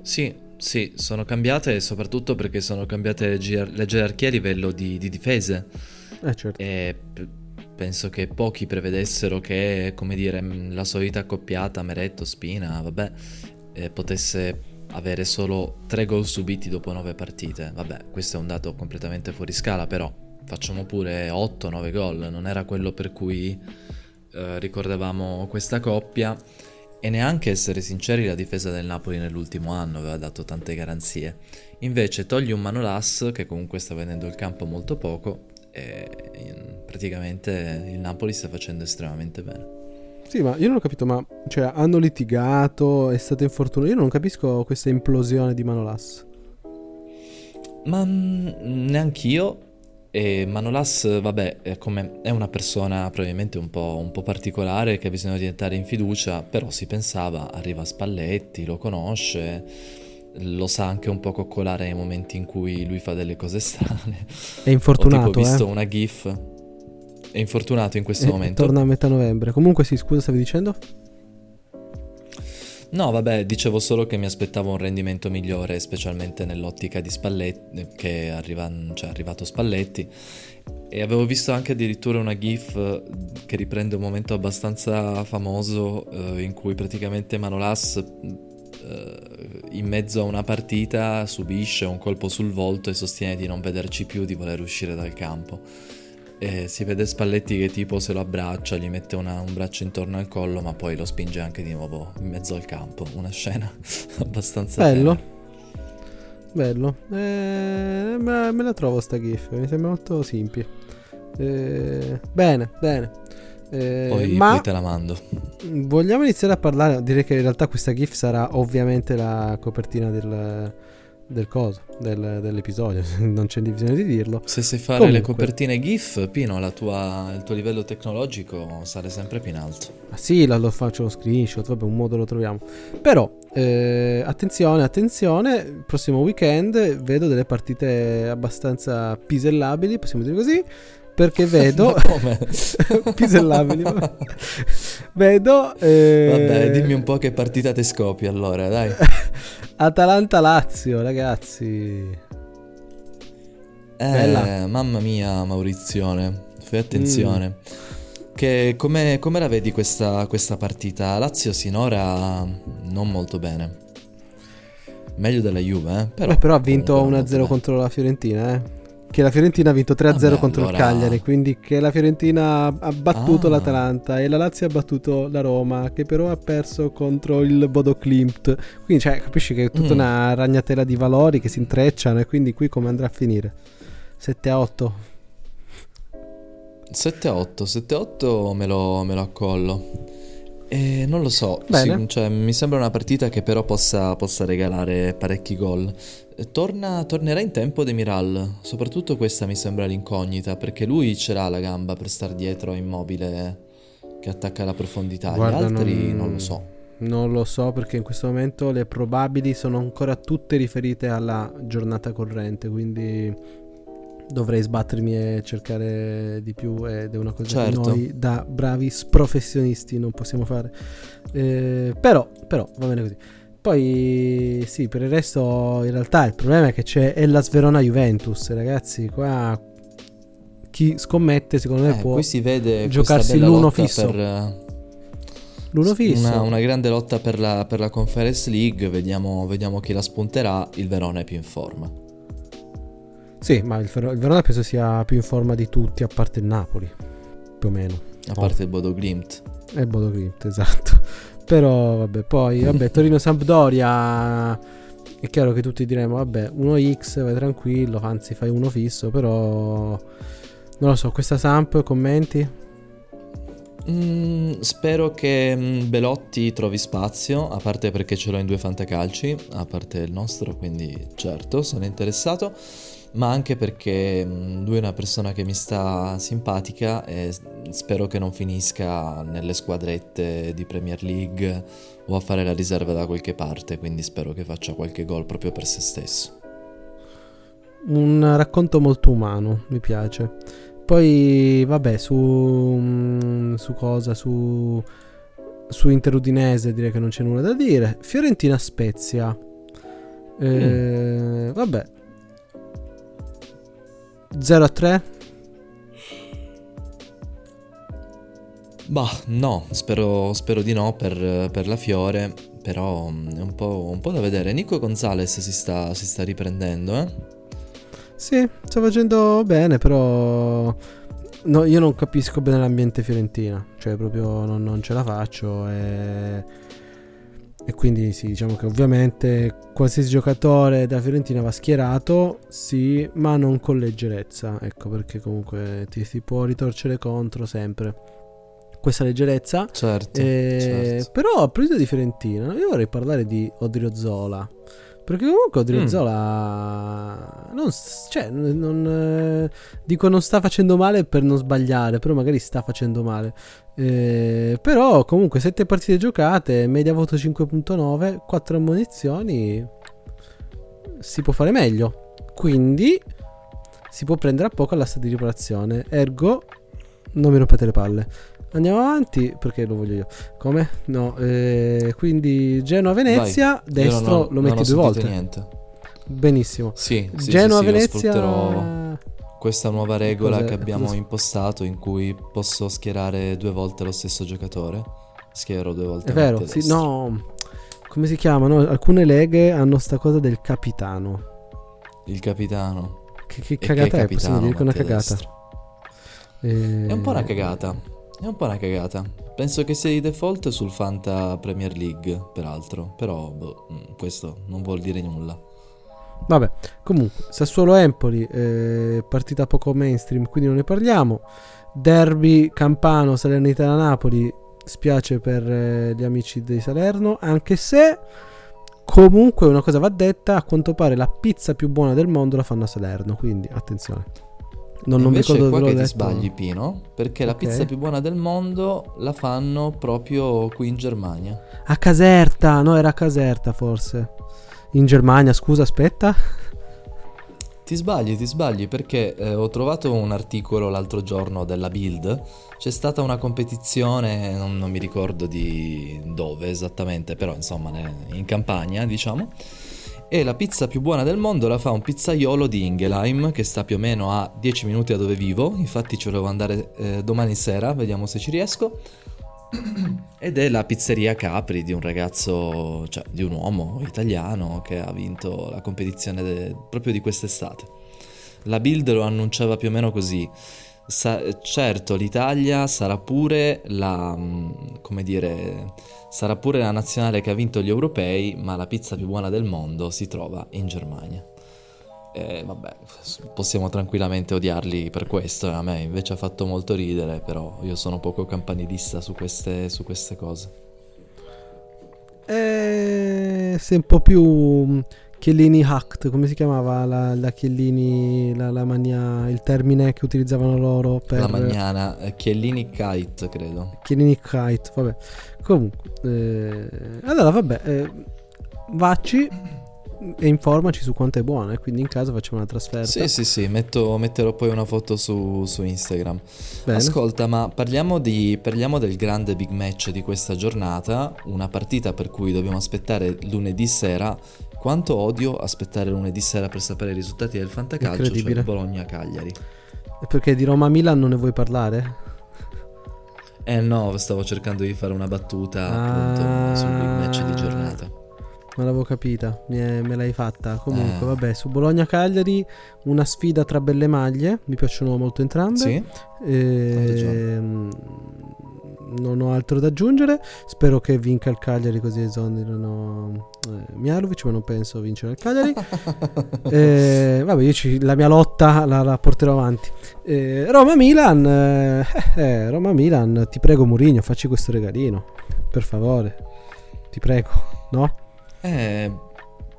Sì, sì, sono cambiate soprattutto perché sono cambiate le, ger- le gerarchie a livello di, di difese. Eh certo. E penso che pochi prevedessero che, come dire, la solita accoppiata Meretto, Spina, vabbè, eh, potesse avere solo 3 gol subiti dopo 9 partite. Vabbè, questo è un dato completamente fuori scala, però facciamo pure 8-9 gol, non era quello per cui eh, ricordavamo questa coppia. E neanche essere sinceri, la difesa del Napoli nell'ultimo anno aveva dato tante garanzie. Invece togli un Manolas, che comunque sta vedendo il campo molto poco, e praticamente il Napoli sta facendo estremamente bene. Sì, ma io non ho capito, ma cioè, hanno litigato, è stato infortunato. Io non capisco questa implosione di Manolas. Ma mm, neanch'io. E Manolas, vabbè, è, come, è una persona probabilmente un po', un po', particolare che ha bisogno di entrare in fiducia, però si pensava, arriva a Spalletti, lo conosce, lo sa anche un po' coccolare nei momenti in cui lui fa delle cose strane. È infortunato, ho tipo visto eh? una gif è infortunato in questo e momento. Torna a metà novembre. Comunque, sì, scusa, stavi dicendo? No, vabbè, dicevo solo che mi aspettavo un rendimento migliore, specialmente nell'ottica di Spalletti, che arriva, cioè, è arrivato Spalletti. E avevo visto anche addirittura una GIF che riprende un momento abbastanza famoso eh, in cui praticamente Manolas eh, in mezzo a una partita subisce un colpo sul volto e sostiene di non vederci più, di voler uscire dal campo. E si vede Spalletti che tipo se lo abbraccia, gli mette una, un braccio intorno al collo, ma poi lo spinge anche di nuovo in mezzo al campo. Una scena abbastanza bello. Bella. Bello, eh, me, me la trovo sta gif, mi sembra molto simpi. Eh, bene, bene. Eh, poi, ma poi te la mando. Vogliamo iniziare a parlare? Direi che in realtà questa GIF sarà ovviamente la copertina del, del coso, del, dell'episodio, non c'è bisogno di dirlo. Se sai fare Comunque. le copertine GIF, Pino, tua, il tuo livello tecnologico sale sempre più in alto. Ah, sì, lo, lo faccio lo screenshot, vabbè, un modo lo troviamo. Però, eh, attenzione, attenzione, il prossimo weekend vedo delle partite abbastanza pisellabili, possiamo dire così perché vedo pisellabili vedo eh... vabbè dimmi un po' che partita te scopi allora dai Atalanta-Lazio, ragazzi. Eh, mamma mia, Maurizione. Fai attenzione. Mm. Che come, come, la vedi questa, questa partita? Lazio sinora non molto bene. Meglio della Juve, eh? Però, Beh, però ha vinto 1-0 contro la Fiorentina, eh? Che la Fiorentina ha vinto 3-0 Vabbè, contro allora... il Cagliari, quindi che la Fiorentina ha battuto ah. l'Atalanta e la Lazio ha battuto la Roma, che però ha perso contro il Bodo Klimt. Quindi cioè, capisci che è tutta mm. una ragnatela di valori che si intrecciano e quindi qui come andrà a finire? 7-8. 7-8, 7-8 me lo, me lo accollo. Eh, non lo so, sì, cioè, mi sembra una partita che però possa, possa regalare parecchi gol. Eh, torna, tornerà in tempo Demiral, soprattutto questa mi sembra l'incognita, perché lui ce l'ha la gamba per star dietro a Immobile che attacca la profondità, Guarda, gli altri non, non lo so. Non lo so perché in questo momento le probabili sono ancora tutte riferite alla giornata corrente, quindi dovrei sbattermi e cercare di più ed è una cosa certo. che noi da bravi professionisti non possiamo fare. Eh, però, però, va bene così. Poi sì, per il resto in realtà il problema è che c'è la Sverona Juventus, ragazzi, qua chi scommette secondo me eh, può qui si vede giocarsi l'uno fisso. Per, l'uno fisso. Una, una, grande lotta per la, per la Conference League, vediamo, vediamo chi la spunterà, il Verona è più in forma. Sì, ma il, Ver- il, Verona penso sia più in forma di tutti, a parte il Napoli, più o meno. A parte il Bodo Glimt. E il Bodo Glimt, esatto. Però vabbè, poi vabbè, Torino-Sampdoria è chiaro che tutti diremo, vabbè, 1x, vai tranquillo, anzi fai uno fisso, però non lo so, questa Samp, commenti? Mm, spero che mm, Belotti trovi spazio, a parte perché ce l'ho in due fantacalci, a parte il nostro, quindi certo, sono interessato ma anche perché mm, lui è una persona che mi sta simpatica e spero che non finisca nelle squadrette di Premier League o a fare la riserva da qualche parte, quindi spero che faccia qualche gol proprio per se stesso. Un racconto molto umano, mi piace. Poi, vabbè, su, mm, su cosa? Su, su Interudinese direi che non c'è nulla da dire. Fiorentina Spezia. Eh, mm. Vabbè, 0 a 3? Bah, no, spero, spero di no per, per, la Fiore, però mm, è un po', un po', da vedere. Nico Gonzalez si sta, si sta riprendendo, eh? Sì, sta facendo bene, però no, io non capisco bene l'ambiente fiorentina, cioè proprio non, non ce la faccio e e quindi sì, diciamo che ovviamente qualsiasi giocatore da Fiorentina va schierato, sì, ma non con leggerezza, ecco perché comunque ti si può ritorcere contro sempre questa leggerezza. Certo, e... certo. Però a proposito di Fiorentina, io vorrei parlare di Odriozola. Perché comunque Odriozola mm. non, cioè, non, eh, dico non sta facendo male per non sbagliare, però magari sta facendo male. Eh, però comunque 7 partite giocate, media voto 5.9, 4 ammonizioni, si può fare meglio. Quindi si può prendere a poco all'asta di riparazione. Ergo, non mi rompete le palle. Andiamo avanti perché lo voglio io. Come? No, eh, quindi Genoa-Venezia, Vai, destro non, lo metti due volte. niente. Benissimo. Sì, sì Genoa-Venezia... Sì, questa nuova regola che abbiamo impostato in cui posso schierare due volte lo stesso giocatore. Schiero due volte. È vero, sì, no. Come si chiamano? Alcune leghe hanno sta cosa del capitano. Il capitano. Che, che cagata è? Possiamo dire che è una cagata. E... È un po' una cagata. È un po' una cagata. Penso che sia di default sul Fanta Premier League, peraltro. Però boh, mm, questo non vuol dire nulla. Vabbè, comunque, Sassuolo Empoli, eh, partita poco mainstream, quindi non ne parliamo. Derby Campano, Salernitana Napoli, spiace per eh, gli amici di Salerno, anche se comunque una cosa va detta, a quanto pare la pizza più buona del mondo la fanno a Salerno, quindi attenzione. Non, non mi ricordo qua che detto. ti sbagli Pino, perché okay. la pizza più buona del mondo la fanno proprio qui in Germania. A Caserta, no era a Caserta forse. In Germania, scusa, aspetta. Ti sbagli, ti sbagli perché eh, ho trovato un articolo l'altro giorno della Build, c'è stata una competizione, non, non mi ricordo di dove esattamente, però insomma in campagna diciamo, e la pizza più buona del mondo la fa un pizzaiolo di Ingelheim che sta più o meno a 10 minuti da dove vivo, infatti ci volevo andare eh, domani sera, vediamo se ci riesco. Ed è la pizzeria Capri di un ragazzo, cioè di un uomo italiano che ha vinto la competizione de- proprio di quest'estate. La Build lo annunciava più o meno così. Sa- certo, l'Italia sarà pure la, mm, come dire, sarà pure la nazionale che ha vinto gli europei, ma la pizza più buona del mondo si trova in Germania. E vabbè, possiamo tranquillamente odiarli per questo, a me invece ha fatto molto ridere, però io sono poco campanilista su queste, su queste cose. Eh, sei un po' più Chiellini Hacked, come si chiamava la, la Chiellini, la, la mania, il termine che utilizzavano loro per... La magnana, eh, Chiellini Kite credo. Chiellini Kite, vabbè. Comunque, eh, allora vabbè, eh, Vacci e informaci su quanto è buona e quindi in caso facciamo una trasferta. Sì, sì, sì, metto, metterò poi una foto su, su Instagram. Bene. Ascolta, ma parliamo, di, parliamo del grande big match di questa giornata, una partita per cui dobbiamo aspettare lunedì sera quanto odio aspettare lunedì sera per sapere i risultati del fantacalcio, cioè Bologna-Cagliari. Perché di Roma-Milan non ne vuoi parlare? Eh no, stavo cercando di fare una battuta ah, appunto sul big match di giornata. Non l'avevo capita, è, me l'hai fatta. Comunque, eh. vabbè, su Bologna-Cagliari una sfida tra belle maglie, mi piacciono molto entrambe. Sì. E... non ho altro da aggiungere. Spero che vinca il Cagliari così esonerano eh, Mialovic, ma non penso vincere il Cagliari. eh, vabbè, io ci, la mia lotta la, la porterò avanti. Eh, Roma-Milan, eh, eh, Roma-Milan, ti prego Mourinho, facci questo regalino, per favore. Ti prego, no? Eh,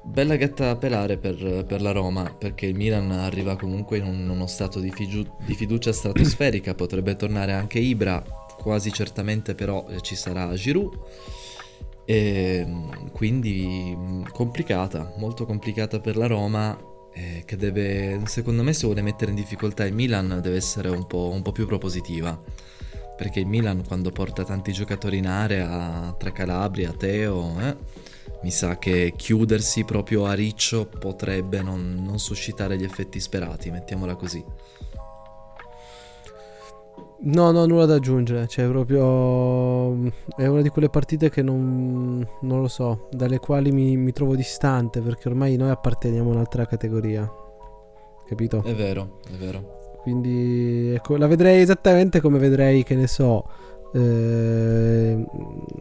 bella gatta a pelare per, per la Roma, perché il Milan arriva comunque in un- uno stato di, figiu- di fiducia stratosferica, potrebbe tornare anche Ibra, quasi certamente però eh, ci sarà Giroud. E mm, quindi mm, complicata, molto complicata per la Roma, eh, che deve, secondo me, se vuole mettere in difficoltà il Milan, deve essere un po', un po' più propositiva. Perché il Milan, quando porta tanti giocatori in area, tra Calabria, Teo, eh, mi sa che chiudersi proprio a riccio potrebbe non, non suscitare gli effetti sperati, mettiamola così. No, no, nulla da aggiungere. Cioè, proprio. È una di quelle partite che non, non lo so, dalle quali mi, mi trovo distante perché ormai noi apparteniamo a un'altra categoria. Capito? È vero, è vero. Quindi ecco, la vedrei esattamente come vedrei, che ne so, eh,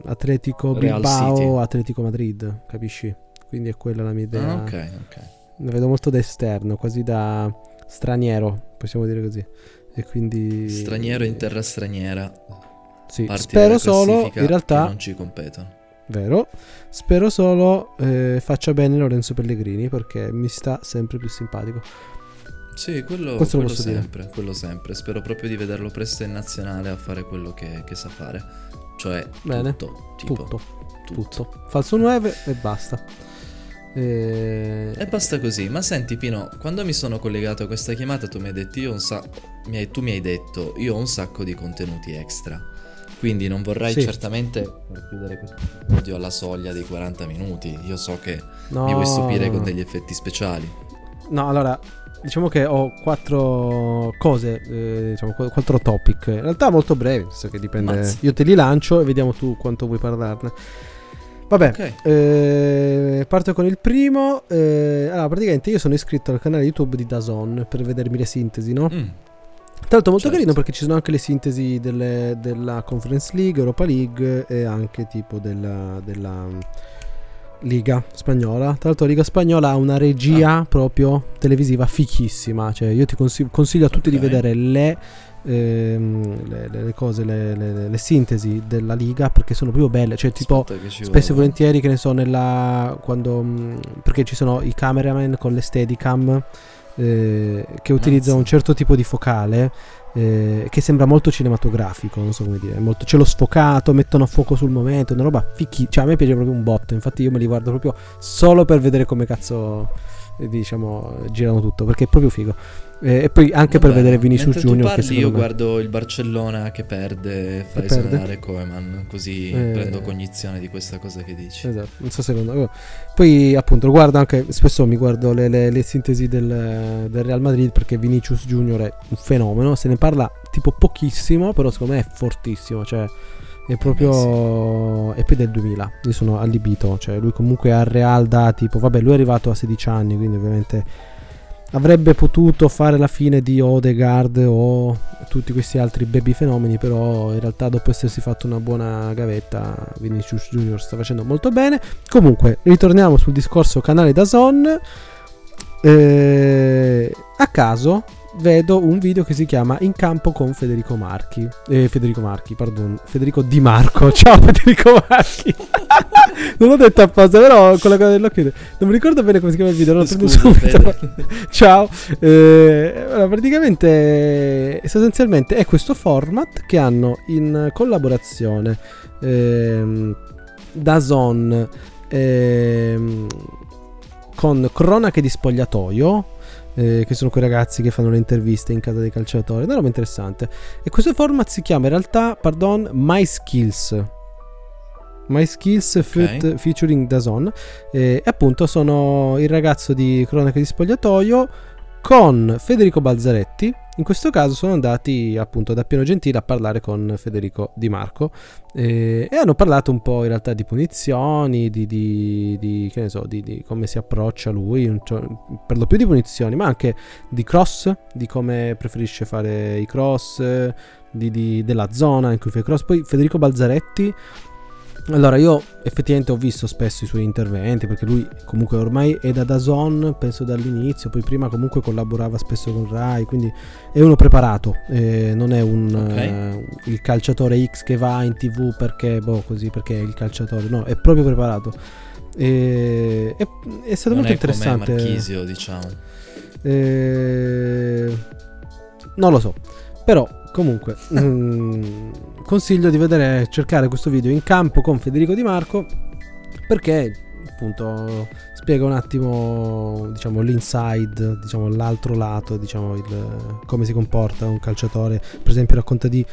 Atletico Real Bilbao, City. Atletico Madrid, capisci? Quindi è quella la mia idea. Ah, ok, ok. La vedo molto da esterno, quasi da straniero, possiamo dire così. E quindi... Straniero in terra straniera. Sì, spero solo, in realtà, non ci competono. vero, spero solo eh, faccia bene Lorenzo Pellegrini perché mi sta sempre più simpatico. Sì, quello, Questo lo quello posso dire. sempre, quello sempre. Spero proprio di vederlo presto in nazionale a fare quello che, che sa fare. Cioè, Bene. tutto, tipo, Tutto, tutto. tutto. Falso 9 e basta. Eh, E basta così. Ma senti Pino, quando mi sono collegato a questa chiamata tu mi hai detto io ho un sa- mi mi hai detto io ho un sacco di contenuti extra. Quindi non vorrai Sì. certamente far chiudere questo episodio alla soglia dei 40 minuti. Io so che no, mi vuoi stupire con degli effetti speciali. No, allora, diciamo che ho quattro cose, eh, diciamo qu- quattro topic. In realtà molto brevi, senso che dipende. Mazza. Io te li lancio e vediamo tu quanto vuoi parlarne. Vabbè, Ok. eh, parto con il primo. eh, allora, praticamente io sono iscritto al canale YouTube di Dazon per vedermi le sintesi, no? Mm, Tra l'altro molto Certo. carino perché ci sono anche le sintesi delle- della Conference League, Europa League e anche tipo della, della, Liga spagnola. Tra l'altro la Liga spagnola ha una regia proprio televisiva fichissima. Cioè io ti consiglio, consiglio a tutti Ok. di vedere le, ehm, le, le- cose, le, le- sintesi della Liga perché sono proprio belle. Cioè tipo... Spesso e vado. volentieri, che ne so, nella. Quando. Perché ci sono i cameraman con le steadicam eh, che utilizzano un certo tipo di focale eh, che sembra molto cinematografico. Non so come dire. Molto, c'è lo sfocato, mettono a fuoco sul momento. Una roba fichi. Cioè, a me piace proprio un botto. Infatti, io me li guardo proprio solo per vedere come cazzo. eh, Diciamo, girano tutto perché è proprio figo. Eh, e poi anche per Vabbè, vedere Vinicius Junior. Che io me- guardo il Barcellona che perde, fai perde? suonare Koeman, così Eh. prendo cognizione di questa cosa che dici. Esatto, non so se lo Poi appunto lo guardo anche, spesso mi guardo le, le- le sintesi del, del Real Madrid perché Vinicius Junior è un fenomeno, se ne parla tipo pochissimo, però secondo me è fortissimo, cioè è proprio... E poi del 2000, io sono allibito, cioè lui comunque al Real da tipo, vabbè lui è arrivato a 16 anni, quindi ovviamente avrebbe potuto fare la fine di Odegaard o tutti questi altri baby fenomeni, però in realtà dopo essersi fatto una buona gavetta Vinicius Junior sta facendo molto bene. Comunque, ritorniamo sul discorso canale da Zon. Eh, a caso vedo un video che si chiama In campo con Federico Marchi. Eh, Federico Marchi, pardon. Federico Di Marco. Ciao Federico Marchi. non l'ho detto apposta, però con la cosa dell'occhio. Non mi ricordo bene come si chiama il video. Prendo Scusa, subito. Ciao, Eh, allora, praticamente sostanzialmente è questo format che hanno in collaborazione ehm, Dazon ehm, con Cronache di Spogliatoio. Eh, che sono quei ragazzi che fanno le interviste in casa dei calciatori, una roba interessante. E questo format si chiama in realtà, pardon, My Skills. My Skills Fit- featuring Dazon. Eh, E appunto sono il ragazzo di Cronache di Spogliatoio con Federico Balzaretti. In questo caso sono andati appunto da Piano Gentile a parlare con Federico Di Marco eh, e hanno parlato un po' in realtà di punizioni, di, di, di, so, di come si approccia lui, cioè, per lo più di punizioni, ma anche di cross, di come preferisce fare i cross, della zona in cui fa i cross. Poi Federico Balzaretti allora, io effettivamente ho visto spesso i suoi interventi perché lui comunque ormai è da Dazon, penso dall'inizio, poi prima comunque collaborava spesso con Rai, quindi è uno preparato, eh, non è un, okay. uh, il calciatore X che va in tv perché, boh, così, perché è il calciatore, no, è proprio preparato. E, è, è stato non molto è interessante. Come Marchisio, diciamo. Eh, non lo so, però Comunque, mm, consiglio di vedere, cercare questo video in campo con Federico Di Marco perché appunto spiega un attimo diciamo l'inside, diciamo l'altro lato, diciamo il, come si comporta un calciatore, per esempio racconta di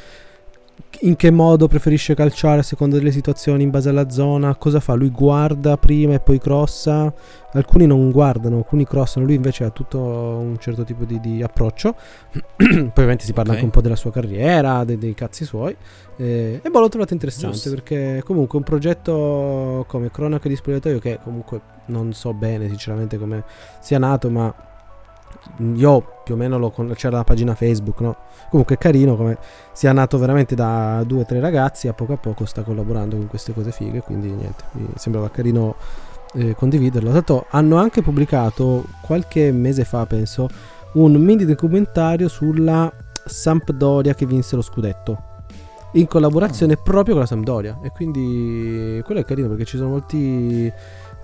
in che modo preferisce calciare a seconda delle situazioni in base alla zona, cosa fa? Lui guarda prima e poi crossa, alcuni non guardano, alcuni crossano, lui invece ha tutto un certo tipo di, di approccio, poi ovviamente si parla okay. anche un po' della sua carriera, dei, dei cazzi suoi, eh, e boh l'ho trovato interessante Giusto. perché comunque un progetto come Cronaca di Spogliatoio che comunque non so bene sinceramente come sia nato, ma io più o meno lo con- c'era la pagina Facebook, no? Comunque è carino come sia nato veramente da due o tre ragazzi, a poco a poco sta collaborando con queste cose fighe, quindi niente, mi sembrava carino eh, condividerlo. Tanto hanno anche pubblicato qualche mese fa, penso, un mini documentario sulla Sampdoria che vinse lo scudetto. In collaborazione oh. proprio con la Sampdoria. E quindi quello è carino perché ci sono molti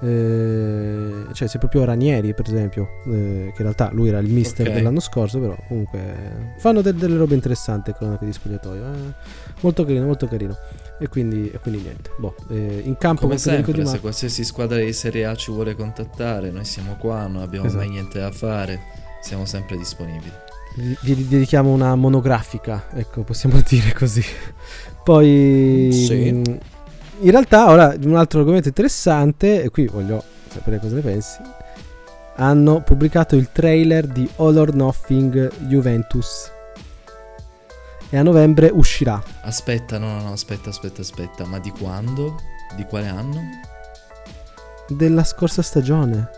eh, cioè se proprio Ranieri per esempio eh, che in realtà lui era il mister okay. dell'anno scorso però comunque fanno de- delle robe interessanti con anche di spogliatoio eh. molto carino molto carino e quindi, e quindi niente boh, eh, in campo come sempre se qualsiasi squadra di Serie A ci vuole contattare noi siamo qua non abbiamo esatto. mai niente da fare siamo sempre disponibili vi dedichiamo una monografica ecco possiamo dire così poi sì. mh, in realtà ora un altro argomento interessante, e qui voglio sapere cosa ne pensi. Hanno pubblicato il trailer di All or Nothing Juventus. E a novembre uscirà. Aspetta, no, no, no, aspetta, aspetta, aspetta. Ma di quando? Di quale anno? Della scorsa stagione.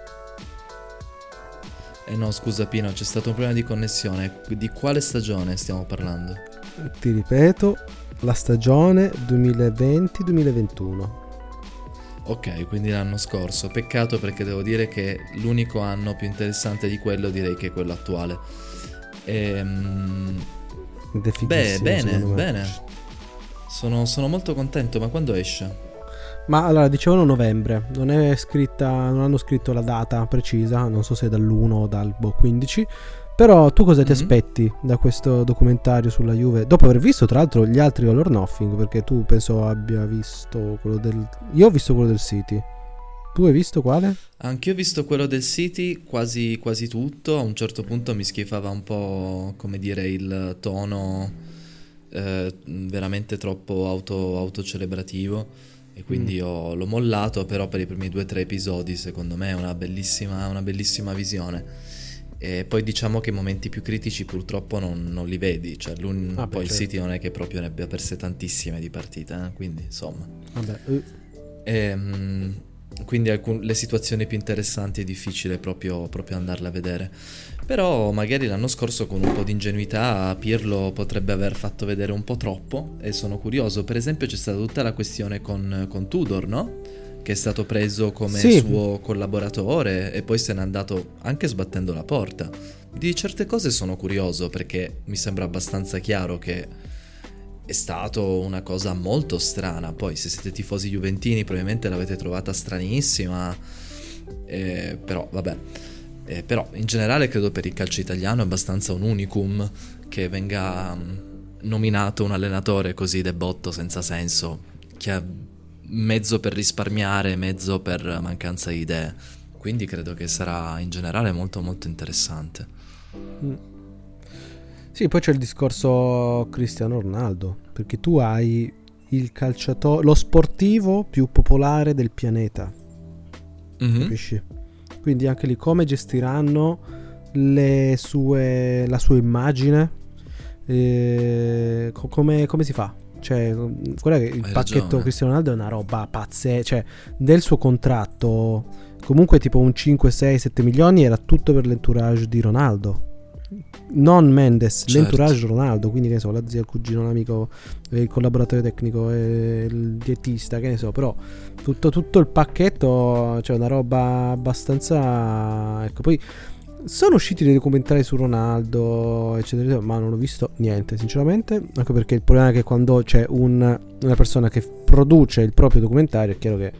Eh no, scusa Pino, c'è stato un problema di connessione. Di quale stagione stiamo parlando? Ti ripeto, la stagione 2020-2021. Ok, quindi l'anno scorso. Peccato perché devo dire che l'unico anno più interessante di quello direi che è quello attuale. Ehm... Beh, bene, bene. Sono, sono molto contento, ma quando esce? Ma allora dicevano novembre, non è scritta, non hanno scritto la data precisa, non so se è dall'1 o dal boh, 15, però tu cosa ti mm-hmm. aspetti da questo documentario sulla Juve? Dopo aver visto tra l'altro gli altri All or Nothing, perché tu penso abbia visto quello del... Io ho visto quello del City. Tu hai visto quale? Anch'io ho visto quello del City, quasi, quasi tutto. A un certo punto mi schifava un po', come dire, il tono eh, veramente troppo auto, autocelebrativo. E quindi mm. ho, l'ho mollato, però per i primi due o tre episodi secondo me è una bellissima, una bellissima visione. E poi diciamo che i momenti più critici purtroppo non, non li vedi, cioè ah, poi certo. il City non è che proprio ne abbia perse tantissime di partite, eh? quindi insomma. Vabbè. E, um, quindi alcun, le situazioni più interessanti è difficile proprio, proprio andarle a vedere. Però magari l'anno scorso con un po' di ingenuità Pirlo potrebbe aver fatto vedere un po' troppo e sono curioso. Per esempio c'è stata tutta la questione con, con Tudor, no? Che è stato preso come sì. suo collaboratore e poi se n'è andato anche sbattendo la porta. Di certe cose sono curioso perché mi sembra abbastanza chiaro che è stato una cosa molto strana. Poi se siete tifosi juventini probabilmente l'avete trovata stranissima, eh, però vabbè. Eh, però in generale credo per il calcio italiano è abbastanza un unicum che venga mm, nominato un allenatore così debotto senza senso, che mezzo per risparmiare, mezzo per mancanza di idee. Quindi credo che sarà in generale molto molto interessante. Mm. Sì, poi c'è il discorso Cristiano Ronaldo, perché tu hai il calciatore, lo sportivo più popolare del pianeta. Mm-hmm. Capisci? Quindi anche lì come gestiranno le sue, la sua immagine? Eh, co- come, come si fa? Cioè, guarda che il Hai pacchetto ragione. Cristiano Ronaldo è una roba pazzesca. Cioè, del suo contratto, comunque tipo un 5, 6, 7 milioni era tutto per l'entourage di Ronaldo. Non Mendes, Certo. l'entourage Ronaldo, quindi che ne so, la zia, il cugino, l'amico, eh, il collaboratore tecnico, eh, il dietista, che ne so, però tutto, tutto il pacchetto, cioè una roba abbastanza... Ecco, poi sono usciti dei documentari su Ronaldo, eccetera, eccetera, ma non ho visto niente, sinceramente. Anche perché il problema è che quando c'è un- una persona che produce il proprio documentario, è chiaro che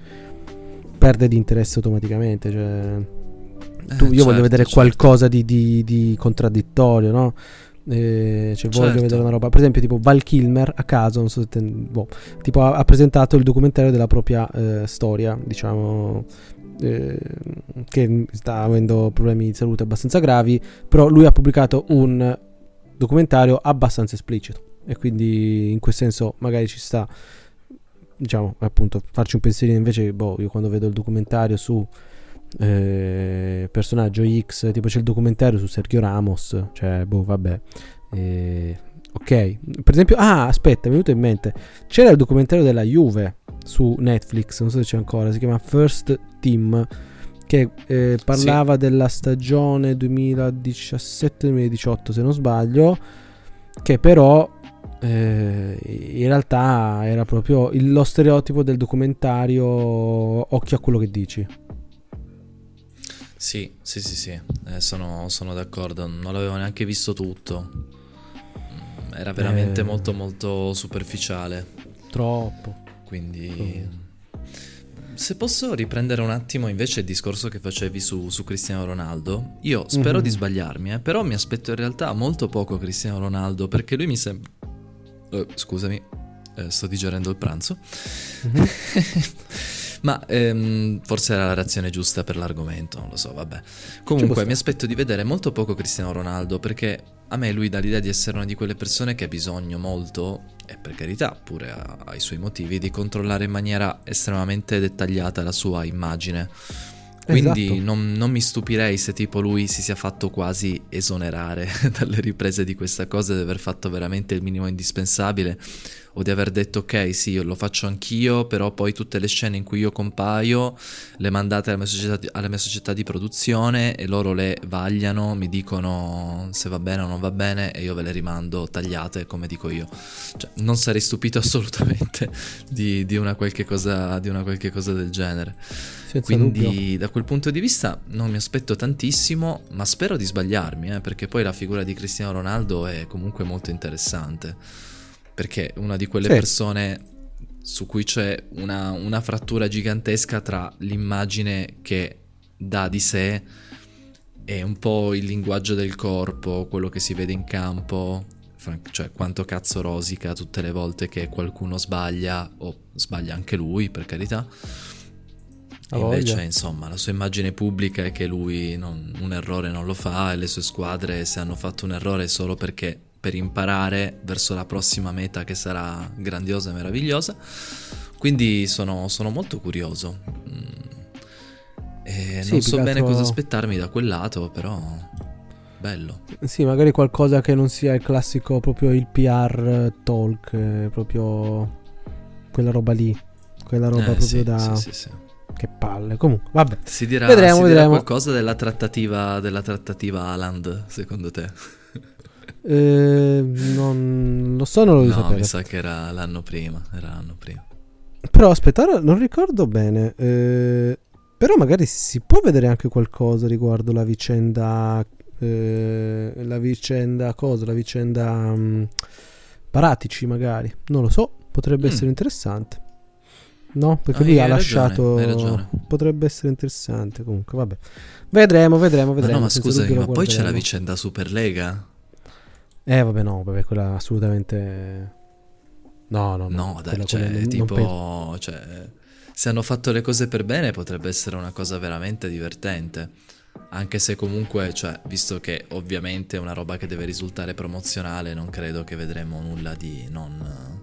perde di interesse automaticamente. Cioè, Eh, tu- io voglio certo, vedere certo. qualcosa di, di- di contraddittorio, no? Eh, cioè voglio Certo. vedere una roba per esempio tipo Val Kilmer a caso non so se te- boh, tipo ha, ha presentato il documentario della propria eh, storia diciamo eh, che sta avendo problemi di salute abbastanza gravi però lui ha pubblicato un documentario abbastanza esplicito. E quindi in quel senso magari ci sta diciamo appunto farci un pensierino. Invece boh io quando vedo il documentario su eh, personaggio X tipo c'è il documentario su Sergio Ramos cioè boh vabbè eh, ok. Per esempio ah aspetta mi è venuto in mente c'era il documentario della Juve su Netflix non so se c'è ancora si chiama First Team che eh, parlava della stagione 2017-2018 se non sbaglio che però eh, in realtà era proprio il- lo stereotipo del documentario occhio a quello che dici Sì, sì, sì, sì, eh, sono, sono d'accordo, non l'avevo neanche visto tutto. Mm, Era veramente Eh. molto molto superficiale, troppo quindi... Se posso riprendere un attimo invece il discorso che facevi su, su Cristiano Ronaldo, io spero Mhm. di sbagliarmi, eh, però mi aspetto in realtà molto poco Cristiano Ronaldo perché lui mi sembra... Eh, scusami, eh, sto digerendo il pranzo. Mhm. Ma ehm, forse era la reazione giusta per l'argomento, non lo so, vabbè. Comunque mi aspetto di vedere molto poco Cristiano Ronaldo perché a me lui dà l'idea di essere una di quelle persone che ha bisogno molto, e per carità pure ha, i suoi motivi, di controllare in maniera estremamente dettagliata la sua immagine. Quindi Esatto. non, non mi stupirei se tipo lui si sia fatto quasi esonerare dalle riprese di questa cosa, di aver fatto veramente il minimo indispensabile o di aver detto ok sì io lo faccio anch'io però poi tutte le scene in cui io compaio le mandate alla mia società di, alla mia società di produzione e loro le vagliano, mi dicono se va bene o non va bene e io ve le rimando tagliate come dico io. Cioè, non sarei stupito assolutamente di, di una, qualche cosa, di una qualche cosa del genere. Senza dubbio Quindi da quel punto di vista non mi aspetto tantissimo, ma spero di sbagliarmi, eh, perché poi la figura di Cristiano Ronaldo è comunque molto interessante, perché è una di quelle Sì. persone su cui c'è una, una frattura gigantesca tra l'immagine che dà di sé e un po' il linguaggio del corpo, quello che si vede in campo, cioè quanto cazzo rosica tutte le volte che qualcuno sbaglia, o sbaglia anche lui, per carità. Invece, insomma, la sua immagine pubblica è che lui non- un errore non lo fa e le sue squadre se hanno fatto un errore è solo perché per imparare verso la prossima meta che sarà grandiosa e meravigliosa. Quindi sono, sono molto curioso. Mm. E Sì, non so bene altro- cosa aspettarmi da quel lato, però bello. Sì, magari qualcosa che non sia il classico proprio il PR talk, eh, proprio quella roba lì. Quella roba Eh, proprio sì, da... sì, sì, sì. Che palle. Comunque, vabbè. Si dirà, Vedremo, si dirà vedremo. qualcosa della trattativa, della trattativa Haaland, secondo te? Eh, non lo so, non lo No, sapere. mi sa che era l'anno prima, era l'anno prima. Però aspetta, non ricordo bene. eh, però magari si può vedere anche qualcosa riguardo la vicenda. eh, la vicenda cosa? La vicenda. mm, Paratici, magari. Non lo so. Potrebbe Mm. essere interessante. No? Perché Ah, lui ha lasciato. ragione. Potrebbe essere interessante. Comunque, vabbè. Vedremo, vedremo, Ma vedremo. no, ma senza scusami, dubbio ma poi c'è la vicenda Superlega? Eh, vabbè, no, vabbè, quella assolutamente. No, no, no. No, dai, quella- cioè, quella non- non tipo, penso. cioè, se hanno fatto le cose per bene potrebbe essere una cosa veramente divertente. Anche se comunque, cioè, visto che ovviamente è una roba che deve risultare promozionale, non credo che vedremo nulla di non...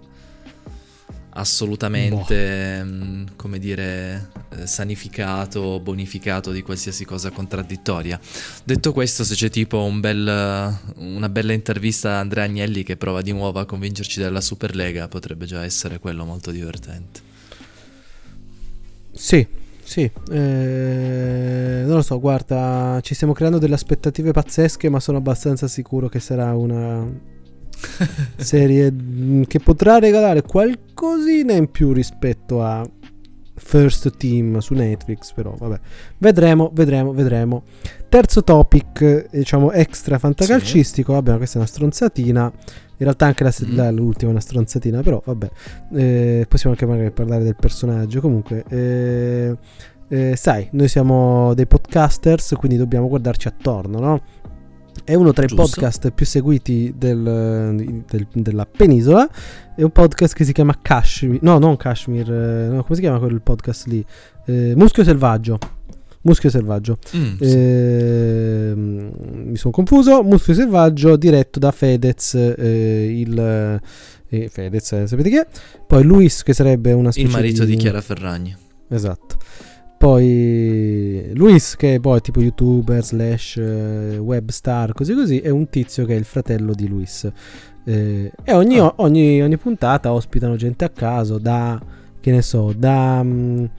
assolutamente, boh. come dire, eh, sanificato, bonificato di qualsiasi cosa contraddittoria. Detto questo, se c'è tipo un bel, una bella intervista a Andrea Agnelli che prova di nuovo a convincerci della Superlega, potrebbe già essere quello molto divertente. Sì, sì, eh, non lo so, guarda, ci stiamo creando delle aspettative pazzesche, ma sono abbastanza sicuro che sarà una serie che potrà regalare qualcosina in più rispetto a First Team su Netflix, però vabbè. Vedremo, vedremo, vedremo. Terzo topic, diciamo extra fantacalcistico, sì. vabbè, questa è una stronzatina. In realtà anche la, mm. la, l'ultima è una stronzatina, però vabbè. Eh, possiamo anche magari parlare del personaggio. Comunque, eh, eh, sai, noi siamo dei podcasters, quindi dobbiamo guardarci attorno, no? È uno tra Giusto. i podcast più seguiti del, del, della penisola. È un podcast che si chiama Kashmir. No, non Kashmir. Eh, no, come si chiama quel podcast lì? Eh, Muschio Selvaggio. Muschio Selvaggio. Mm, eh, Mi sono confuso. Muschio Selvaggio diretto da Fedez, eh, il... Eh, Fedez, eh, sapete chi è? Poi Luis, che sarebbe una specie Il marito di, di Chiara Ferragni. Esatto. Poi Luis, che è poi tipo youtuber slash eh, web star, così così, è un tizio che è il fratello di Luis. Eh, e ogni, ah. ogni, ogni, puntata ospitano gente a caso, da, che ne so, da... Mh,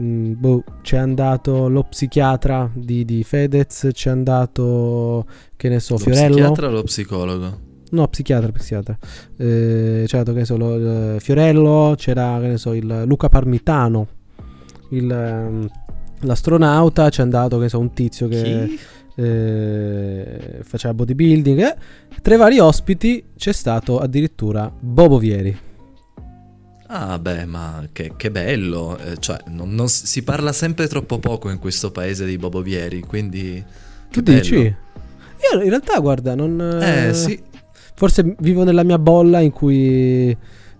mm, mm, boh, c'è andato lo psichiatra di, di, Fedez, c'è andato, che ne so, lo Fiorello. Lo psichiatra o lo psicologo? No, psichiatra, psichiatra. Eh, c'era, che ne so, lo, Fiorello, c'era, che ne so, il Luca Parmitano il, ehm, l'astronauta, c'è andato che so, un tizio che eh, faceva bodybuilding. Eh. Tra i vari ospiti c'è stato addirittura Bobo Vieri. Ah beh, ma che, che bello, eh, cioè non, non, si parla sempre troppo poco in questo paese di Bobo Vieri, quindi... Tu dici? Io in realtà guarda, non... Eh sì. Forse vivo nella mia bolla in cui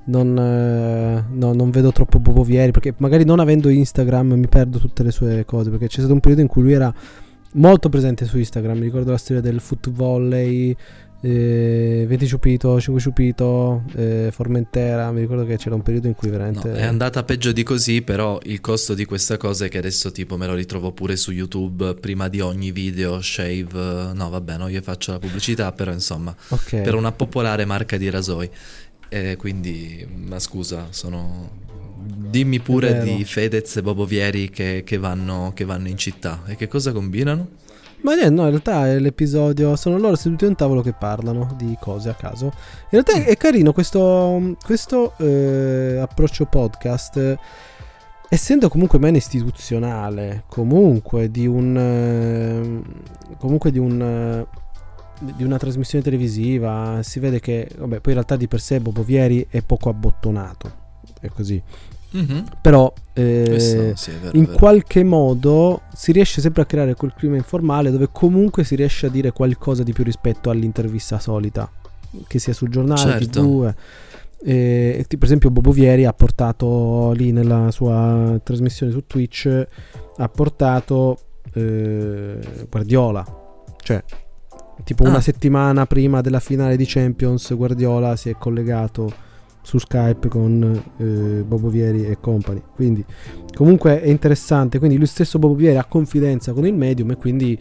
non, eh, no, non, vedo troppo Bobo Vieri perché magari non avendo Instagram mi perdo tutte le sue cose perché c'è stato un periodo in cui lui era molto presente su Instagram mi ricordo la storia del foot volley eh, 20 ciupito 5 ciupito eh, Formentera mi ricordo che c'era un periodo in cui veramente no, è andata peggio di così però il costo di questa cosa è che adesso tipo me lo ritrovo pure su YouTube prima di ogni video shave no vabbè no io faccio la pubblicità però insomma okay. per una popolare marca di rasoi e quindi, ma scusa, sono... Dimmi pure di Fedez e Bobo Vieri che, che, vanno, che vanno in città. E che cosa combinano? Ma no, in realtà è l'episodio. Sono loro seduti a un tavolo che parlano di cose a caso. In realtà è carino questo, questo eh, approccio podcast. Essendo comunque meno istituzionale, comunque di un. Eh, comunque di un di una trasmissione televisiva si vede che vabbè, poi in realtà di per sé Bobo Vieri è poco abbottonato è così mm-hmm. però eh, sì, vero, in qualche modo si riesce sempre a creare quel clima informale dove comunque si riesce a dire qualcosa di più rispetto all'intervista solita che sia sul giornale certo. tv eh, per esempio Bobo Vieri ha portato lì nella sua trasmissione su Twitch ha portato eh, Guardiola cioè Tipo ah. una settimana prima della finale di Champions, Guardiola si è collegato su Skype con eh, Bobo Vieri e compagni. Quindi, comunque è interessante. Quindi, lui stesso Bobo Vieri ha confidenza con il medium e quindi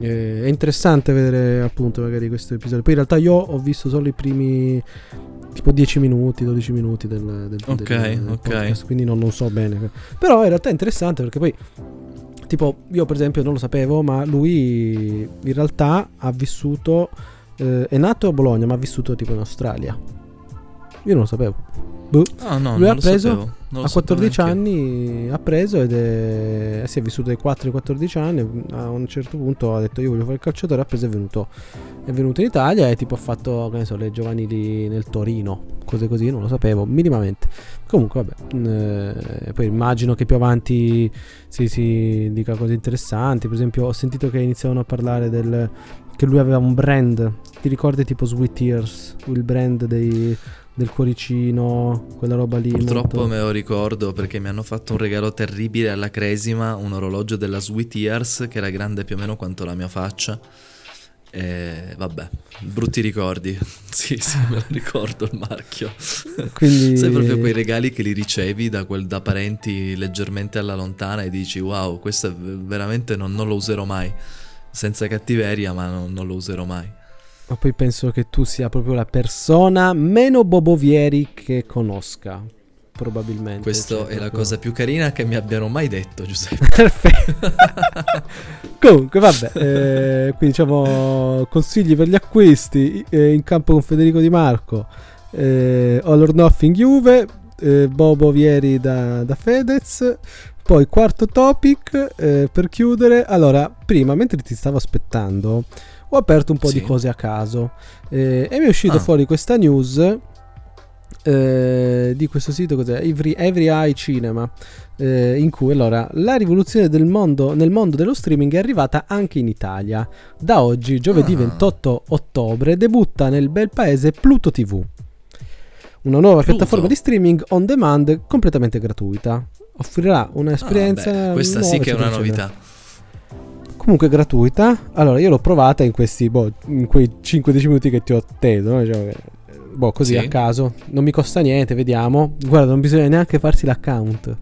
eh, è interessante vedere appunto magari questo episodio. Poi, in realtà, io ho visto solo i primi tipo 10 minuti, 12 minuti del, del, okay, del, del okay. podcast, quindi non, non so bene. Però in realtà è interessante perché poi Tipo, io per esempio non lo sapevo, ma lui in realtà ha vissuto. Eh, è nato a Bologna, ma ha vissuto tipo in Australia. Io non lo sapevo. Boh. Ah, no, lui ha preso a 14 anni ha preso ed è, si è vissuto dai 4 ai 14 anni a un certo punto ha detto io voglio fare il calciatore ha preso e è venuto è venuto in Italia e tipo ha fatto che ne so le giovanili nel Torino cose così non lo sapevo minimamente comunque vabbè eh, poi immagino che più avanti si, si dica cose interessanti per esempio ho sentito che iniziavano a parlare del che lui aveva un brand ti ricordi tipo Sweet Tears il brand dei del cuoricino, quella roba lì. Purtroppo molto... me lo ricordo perché mi hanno fatto un regalo terribile alla cresima, un orologio della Sweet Years che era grande più o meno quanto la mia faccia. E vabbè, brutti ricordi. Sì, sì, me lo ricordo il marchio. Quindi... Sai proprio quei regali che li ricevi da, quel, da parenti leggermente alla lontana e dici wow, questo veramente non, non lo userò mai. Senza cattiveria, ma non, non lo userò mai. Ma poi penso che tu sia proprio la persona meno bobovieri che conosca. Probabilmente. Questa cioè, è la proprio- cosa più carina che mi abbiano mai detto, Giuseppe. Perfetto. Comunque, vabbè, eh, quindi diciamo consigli per gli acquisti eh, in campo con Federico Di Marco. Eh, All or Nothing Juve, eh, Bobo Vieri da, da Fedez. Poi quarto topic eh, per chiudere. Allora, prima, mentre ti stavo aspettando, ho aperto un po' Sì. di cose a caso eh, e mi è uscito Ah. fuori questa news eh, di questo sito cos'è? Every, Every Eye Cinema eh, in cui allora la rivoluzione del mondo nel mondo dello streaming è arrivata anche in Italia. Da oggi, giovedì Ah. 28 ottobre, debutta nel bel paese Pluto TV. Una nuova Pluto? piattaforma di streaming on demand completamente gratuita. Offrirà un'esperienza Ah, beh, questa nuova, sì che è una eccetera, eccetera. Comunque gratuita. Allora, io l'ho provata in questi boh, in quei 5-10 minuti che ti ho atteso, no? Diciamo che, boh, così Sì. a caso. Non mi costa niente, vediamo. Guarda, non bisogna neanche farsi l'account.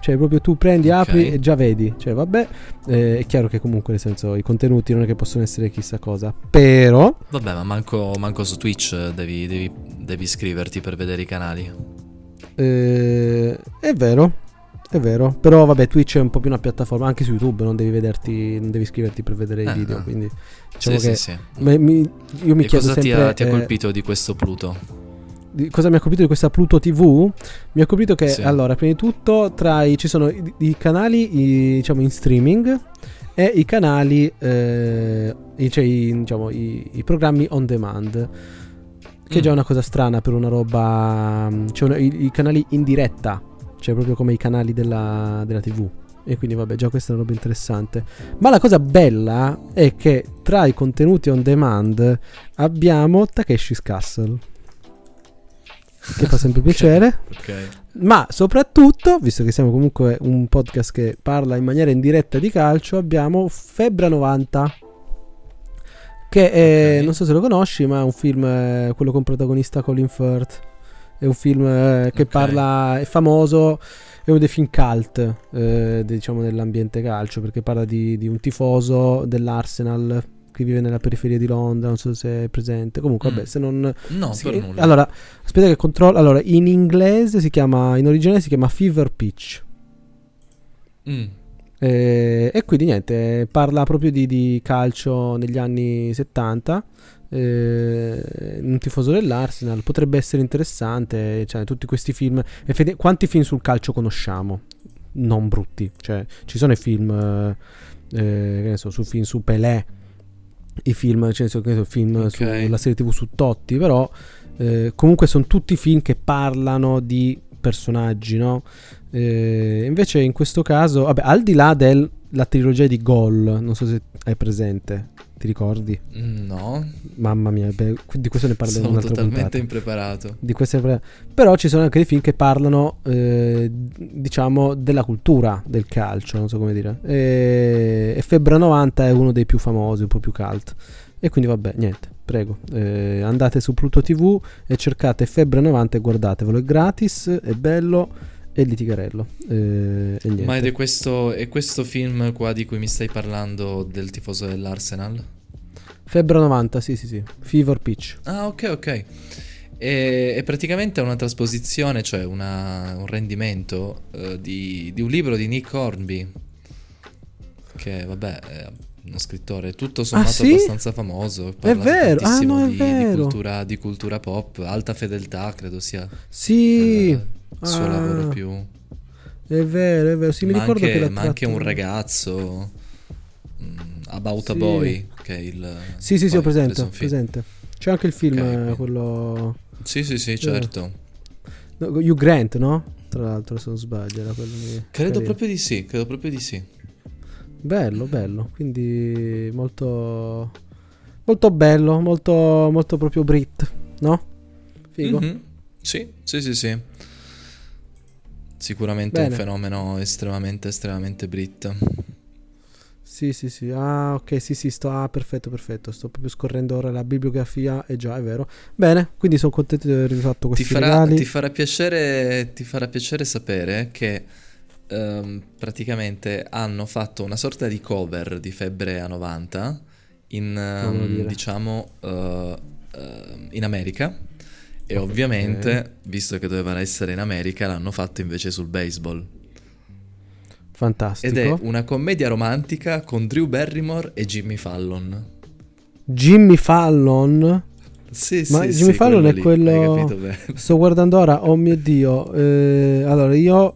Cioè, proprio tu prendi, Ok. apri e già vedi. Cioè, vabbè, eh, è chiaro che comunque, nel senso, i contenuti non è che possono essere chissà cosa. Però, Vabbè, ma manco, manco su Twitch devi, devi, devi iscriverti per vedere i canali. eh, è vero. È vero. Però, vabbè, Twitch è un po' più una piattaforma. Anche su YouTube non devi vederti, non devi iscriverti per vedere i Eh, video. no. Quindi, diciamo sì, che. sì, sì. mi- io mi e chiedo cosa ti sempre ha, ti ha eh, colpito di questo Pluto? di- cosa mi ha colpito di questa Pluto TV? Mi ha colpito che Sì. allora, prima di tutto, tra i, ci sono i, i canali i- diciamo in streaming e i canali, eh, i, cioè i, diciamo, i, i programmi on demand. Che è già Mm. una cosa strana per una roba. Cioè una- i, i canali in diretta, cioè proprio come i canali della, della TV. E quindi, vabbè, già questa è una roba interessante. Ma la cosa bella è che tra i contenuti on demand abbiamo Takeshi's Castle. Che fa sempre Ok, piacere. Ok. Ma soprattutto, visto che siamo comunque un podcast che parla in maniera indiretta di calcio, abbiamo Febbra 90. Che è, Ok. non so se lo conosci, ma è un film, eh, quello con protagonista Colin Firth. È un film eh, che Ok. parla, è famoso, è uno dei film cult, eh, diciamo nell'ambiente calcio, perché parla di, di un tifoso dell'Arsenal che vive nella periferia di Londra, non so se è presente. Comunque, Mm. vabbè, se non, No, si- per nulla. Allora, aspetta che controllo. Allora, in inglese si chiama, in originale si chiama Fever Pitch. Mm. Eh, e quindi niente, parla proprio di, di calcio negli anni 70. Eh, un tifoso dell'Arsenal potrebbe essere interessante. Cioè, tutti questi film. effetti- quanti film sul calcio conosciamo? Non brutti, cioè, ci sono i film. eh, eh, che ne so, su film su Pelé. I film, cioè, so, film Ok. sulla serie TV su Totti, però eh, comunque sono tutti film che parlano di personaggi, no? Eh, invece in questo caso, vabbè, al di là della trilogia di Gol, non so se hai presente, ti ricordi? No, Mamma mia, beh, di questo ne parleremo sono totalmente puntata. impreparato. Di queste Però ci sono anche dei film che parlano, eh, diciamo, della cultura del calcio, non so come dire. E, e Febbra 90 è uno dei più famosi, un po' più cult. E quindi vabbè, niente, prego. eh, andate su Pluto TV e cercate Febbra 90 e guardatevelo, è gratis, è bello e litigarello. eh, e. Ma ed è questo, è questo film qua di cui mi stai parlando del tifoso dell'Arsenal? Febbra 90, sì sì sì, Fever Pitch. Ah, ok, ok. E, è praticamente una trasposizione, cioè una- un rendimento eh, di, di un libro di Nick Hornby. Che, vabbè, è uno scrittore tutto sommato Ah, sì? abbastanza famoso. parla vero, ah, no, è di, di vero. cultura, di cultura pop, alta fedeltà, credo sia Sì, eh, il suo Ah, lavoro più. è vero, è vero, sì, mi ma ricordo anche, che l'ha ma anche un ragazzo. mm, About Sì. a Boy, che è il. Sì, sì, sì, ho presente, presente. C'è anche il film, Ok, eh, quello... Sì, sì, sì, certo. no, Hugh Grant, no? Tra l'altro, se non sbaglio, era quello. Credo Carino. proprio di sì, credo proprio di sì. Bello, bello, quindi molto... Molto bello, molto, molto proprio Brit, no? Figo. Mhm. Sì, sì, sì, sì. Sicuramente Bene. un fenomeno estremamente, estremamente brit. Sì, sì, sì. Ah, ok, sì, sì, sto. Ah, perfetto, perfetto. Sto proprio scorrendo ora la bibliografia. E già, è vero. Bene, quindi sono contento di aver fatto questi Ti farà, regali. ti farà piacere, ti farà piacere sapere che ehm, praticamente hanno fatto una sorta di cover di Febbre a 90 in, dire. diciamo, eh, ehm, in America. E ovviamente, visto che doveva essere in America, l'hanno fatto invece sul baseball. Fantastico. Ed è una commedia romantica con Drew Barrymore e Jimmy Fallon. Jimmy Fallon. Sì, Ma sì, Jimmy sì, Fallon è lì, quello-. Sto guardando ora, oh mio dio. eh, allora, io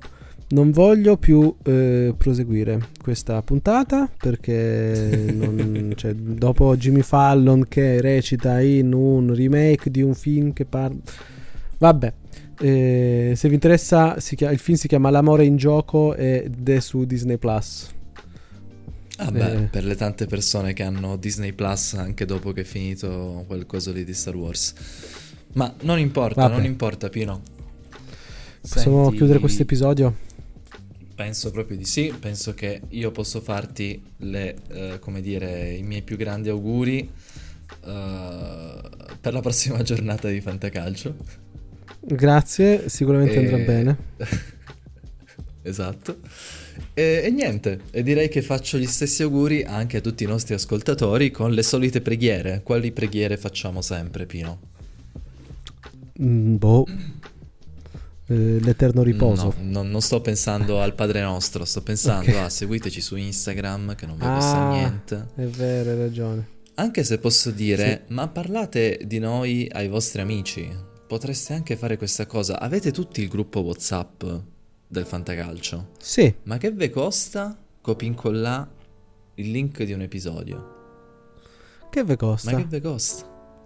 non voglio più eh, proseguire questa puntata perché non- cioè, dopo Jimmy Fallon che recita in un remake di un film che parla... Vabbè, eh, se vi interessa, si chia- il film si chiama L'amore in gioco ed è su Disney Plus. Ah beh, Eh. per le tante persone che hanno Disney Plus anche dopo che è finito quel coso lì di Star Wars. Ma non importa, Vabbè. non importa, Pino. Possiamo Senti, chiudere questo episodio? Penso proprio di sì, penso che io posso farti le, eh, come dire, i miei più grandi auguri eh, per la prossima giornata di Fantacalcio. Grazie, sicuramente andrà E- bene. esatto. E, e niente, e direi che faccio gli stessi auguri anche a tutti i nostri ascoltatori con le solite preghiere. Quali preghiere facciamo sempre, Pino? Mm, boh. Eh, l'eterno riposo. No, non, non sto pensando al Padre Nostro, sto pensando Ok. a seguiteci su Instagram che non vi Ah. costa niente. È vero, hai ragione. Anche se posso dire, ma parlate di noi ai vostri amici. Potreste anche fare questa cosa. Avete tutti il gruppo WhatsApp del Fantacalcio. Sì, Ma che ve costa copi incollà il link di un episodio? che ve costa? Ma che ve costa?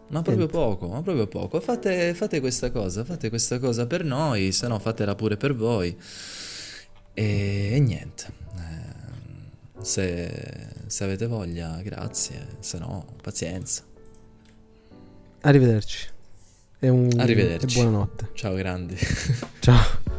Ma proprio poco, ma proprio poco. Fate, fate questa cosa, fate questa cosa per noi, se no fatela pure per voi. E, e niente. Eh, se, se avete voglia, grazie, se no, pazienza. Arrivederci. E, un, Arrivederci. e buonanotte. Ciao grandi. Ciao.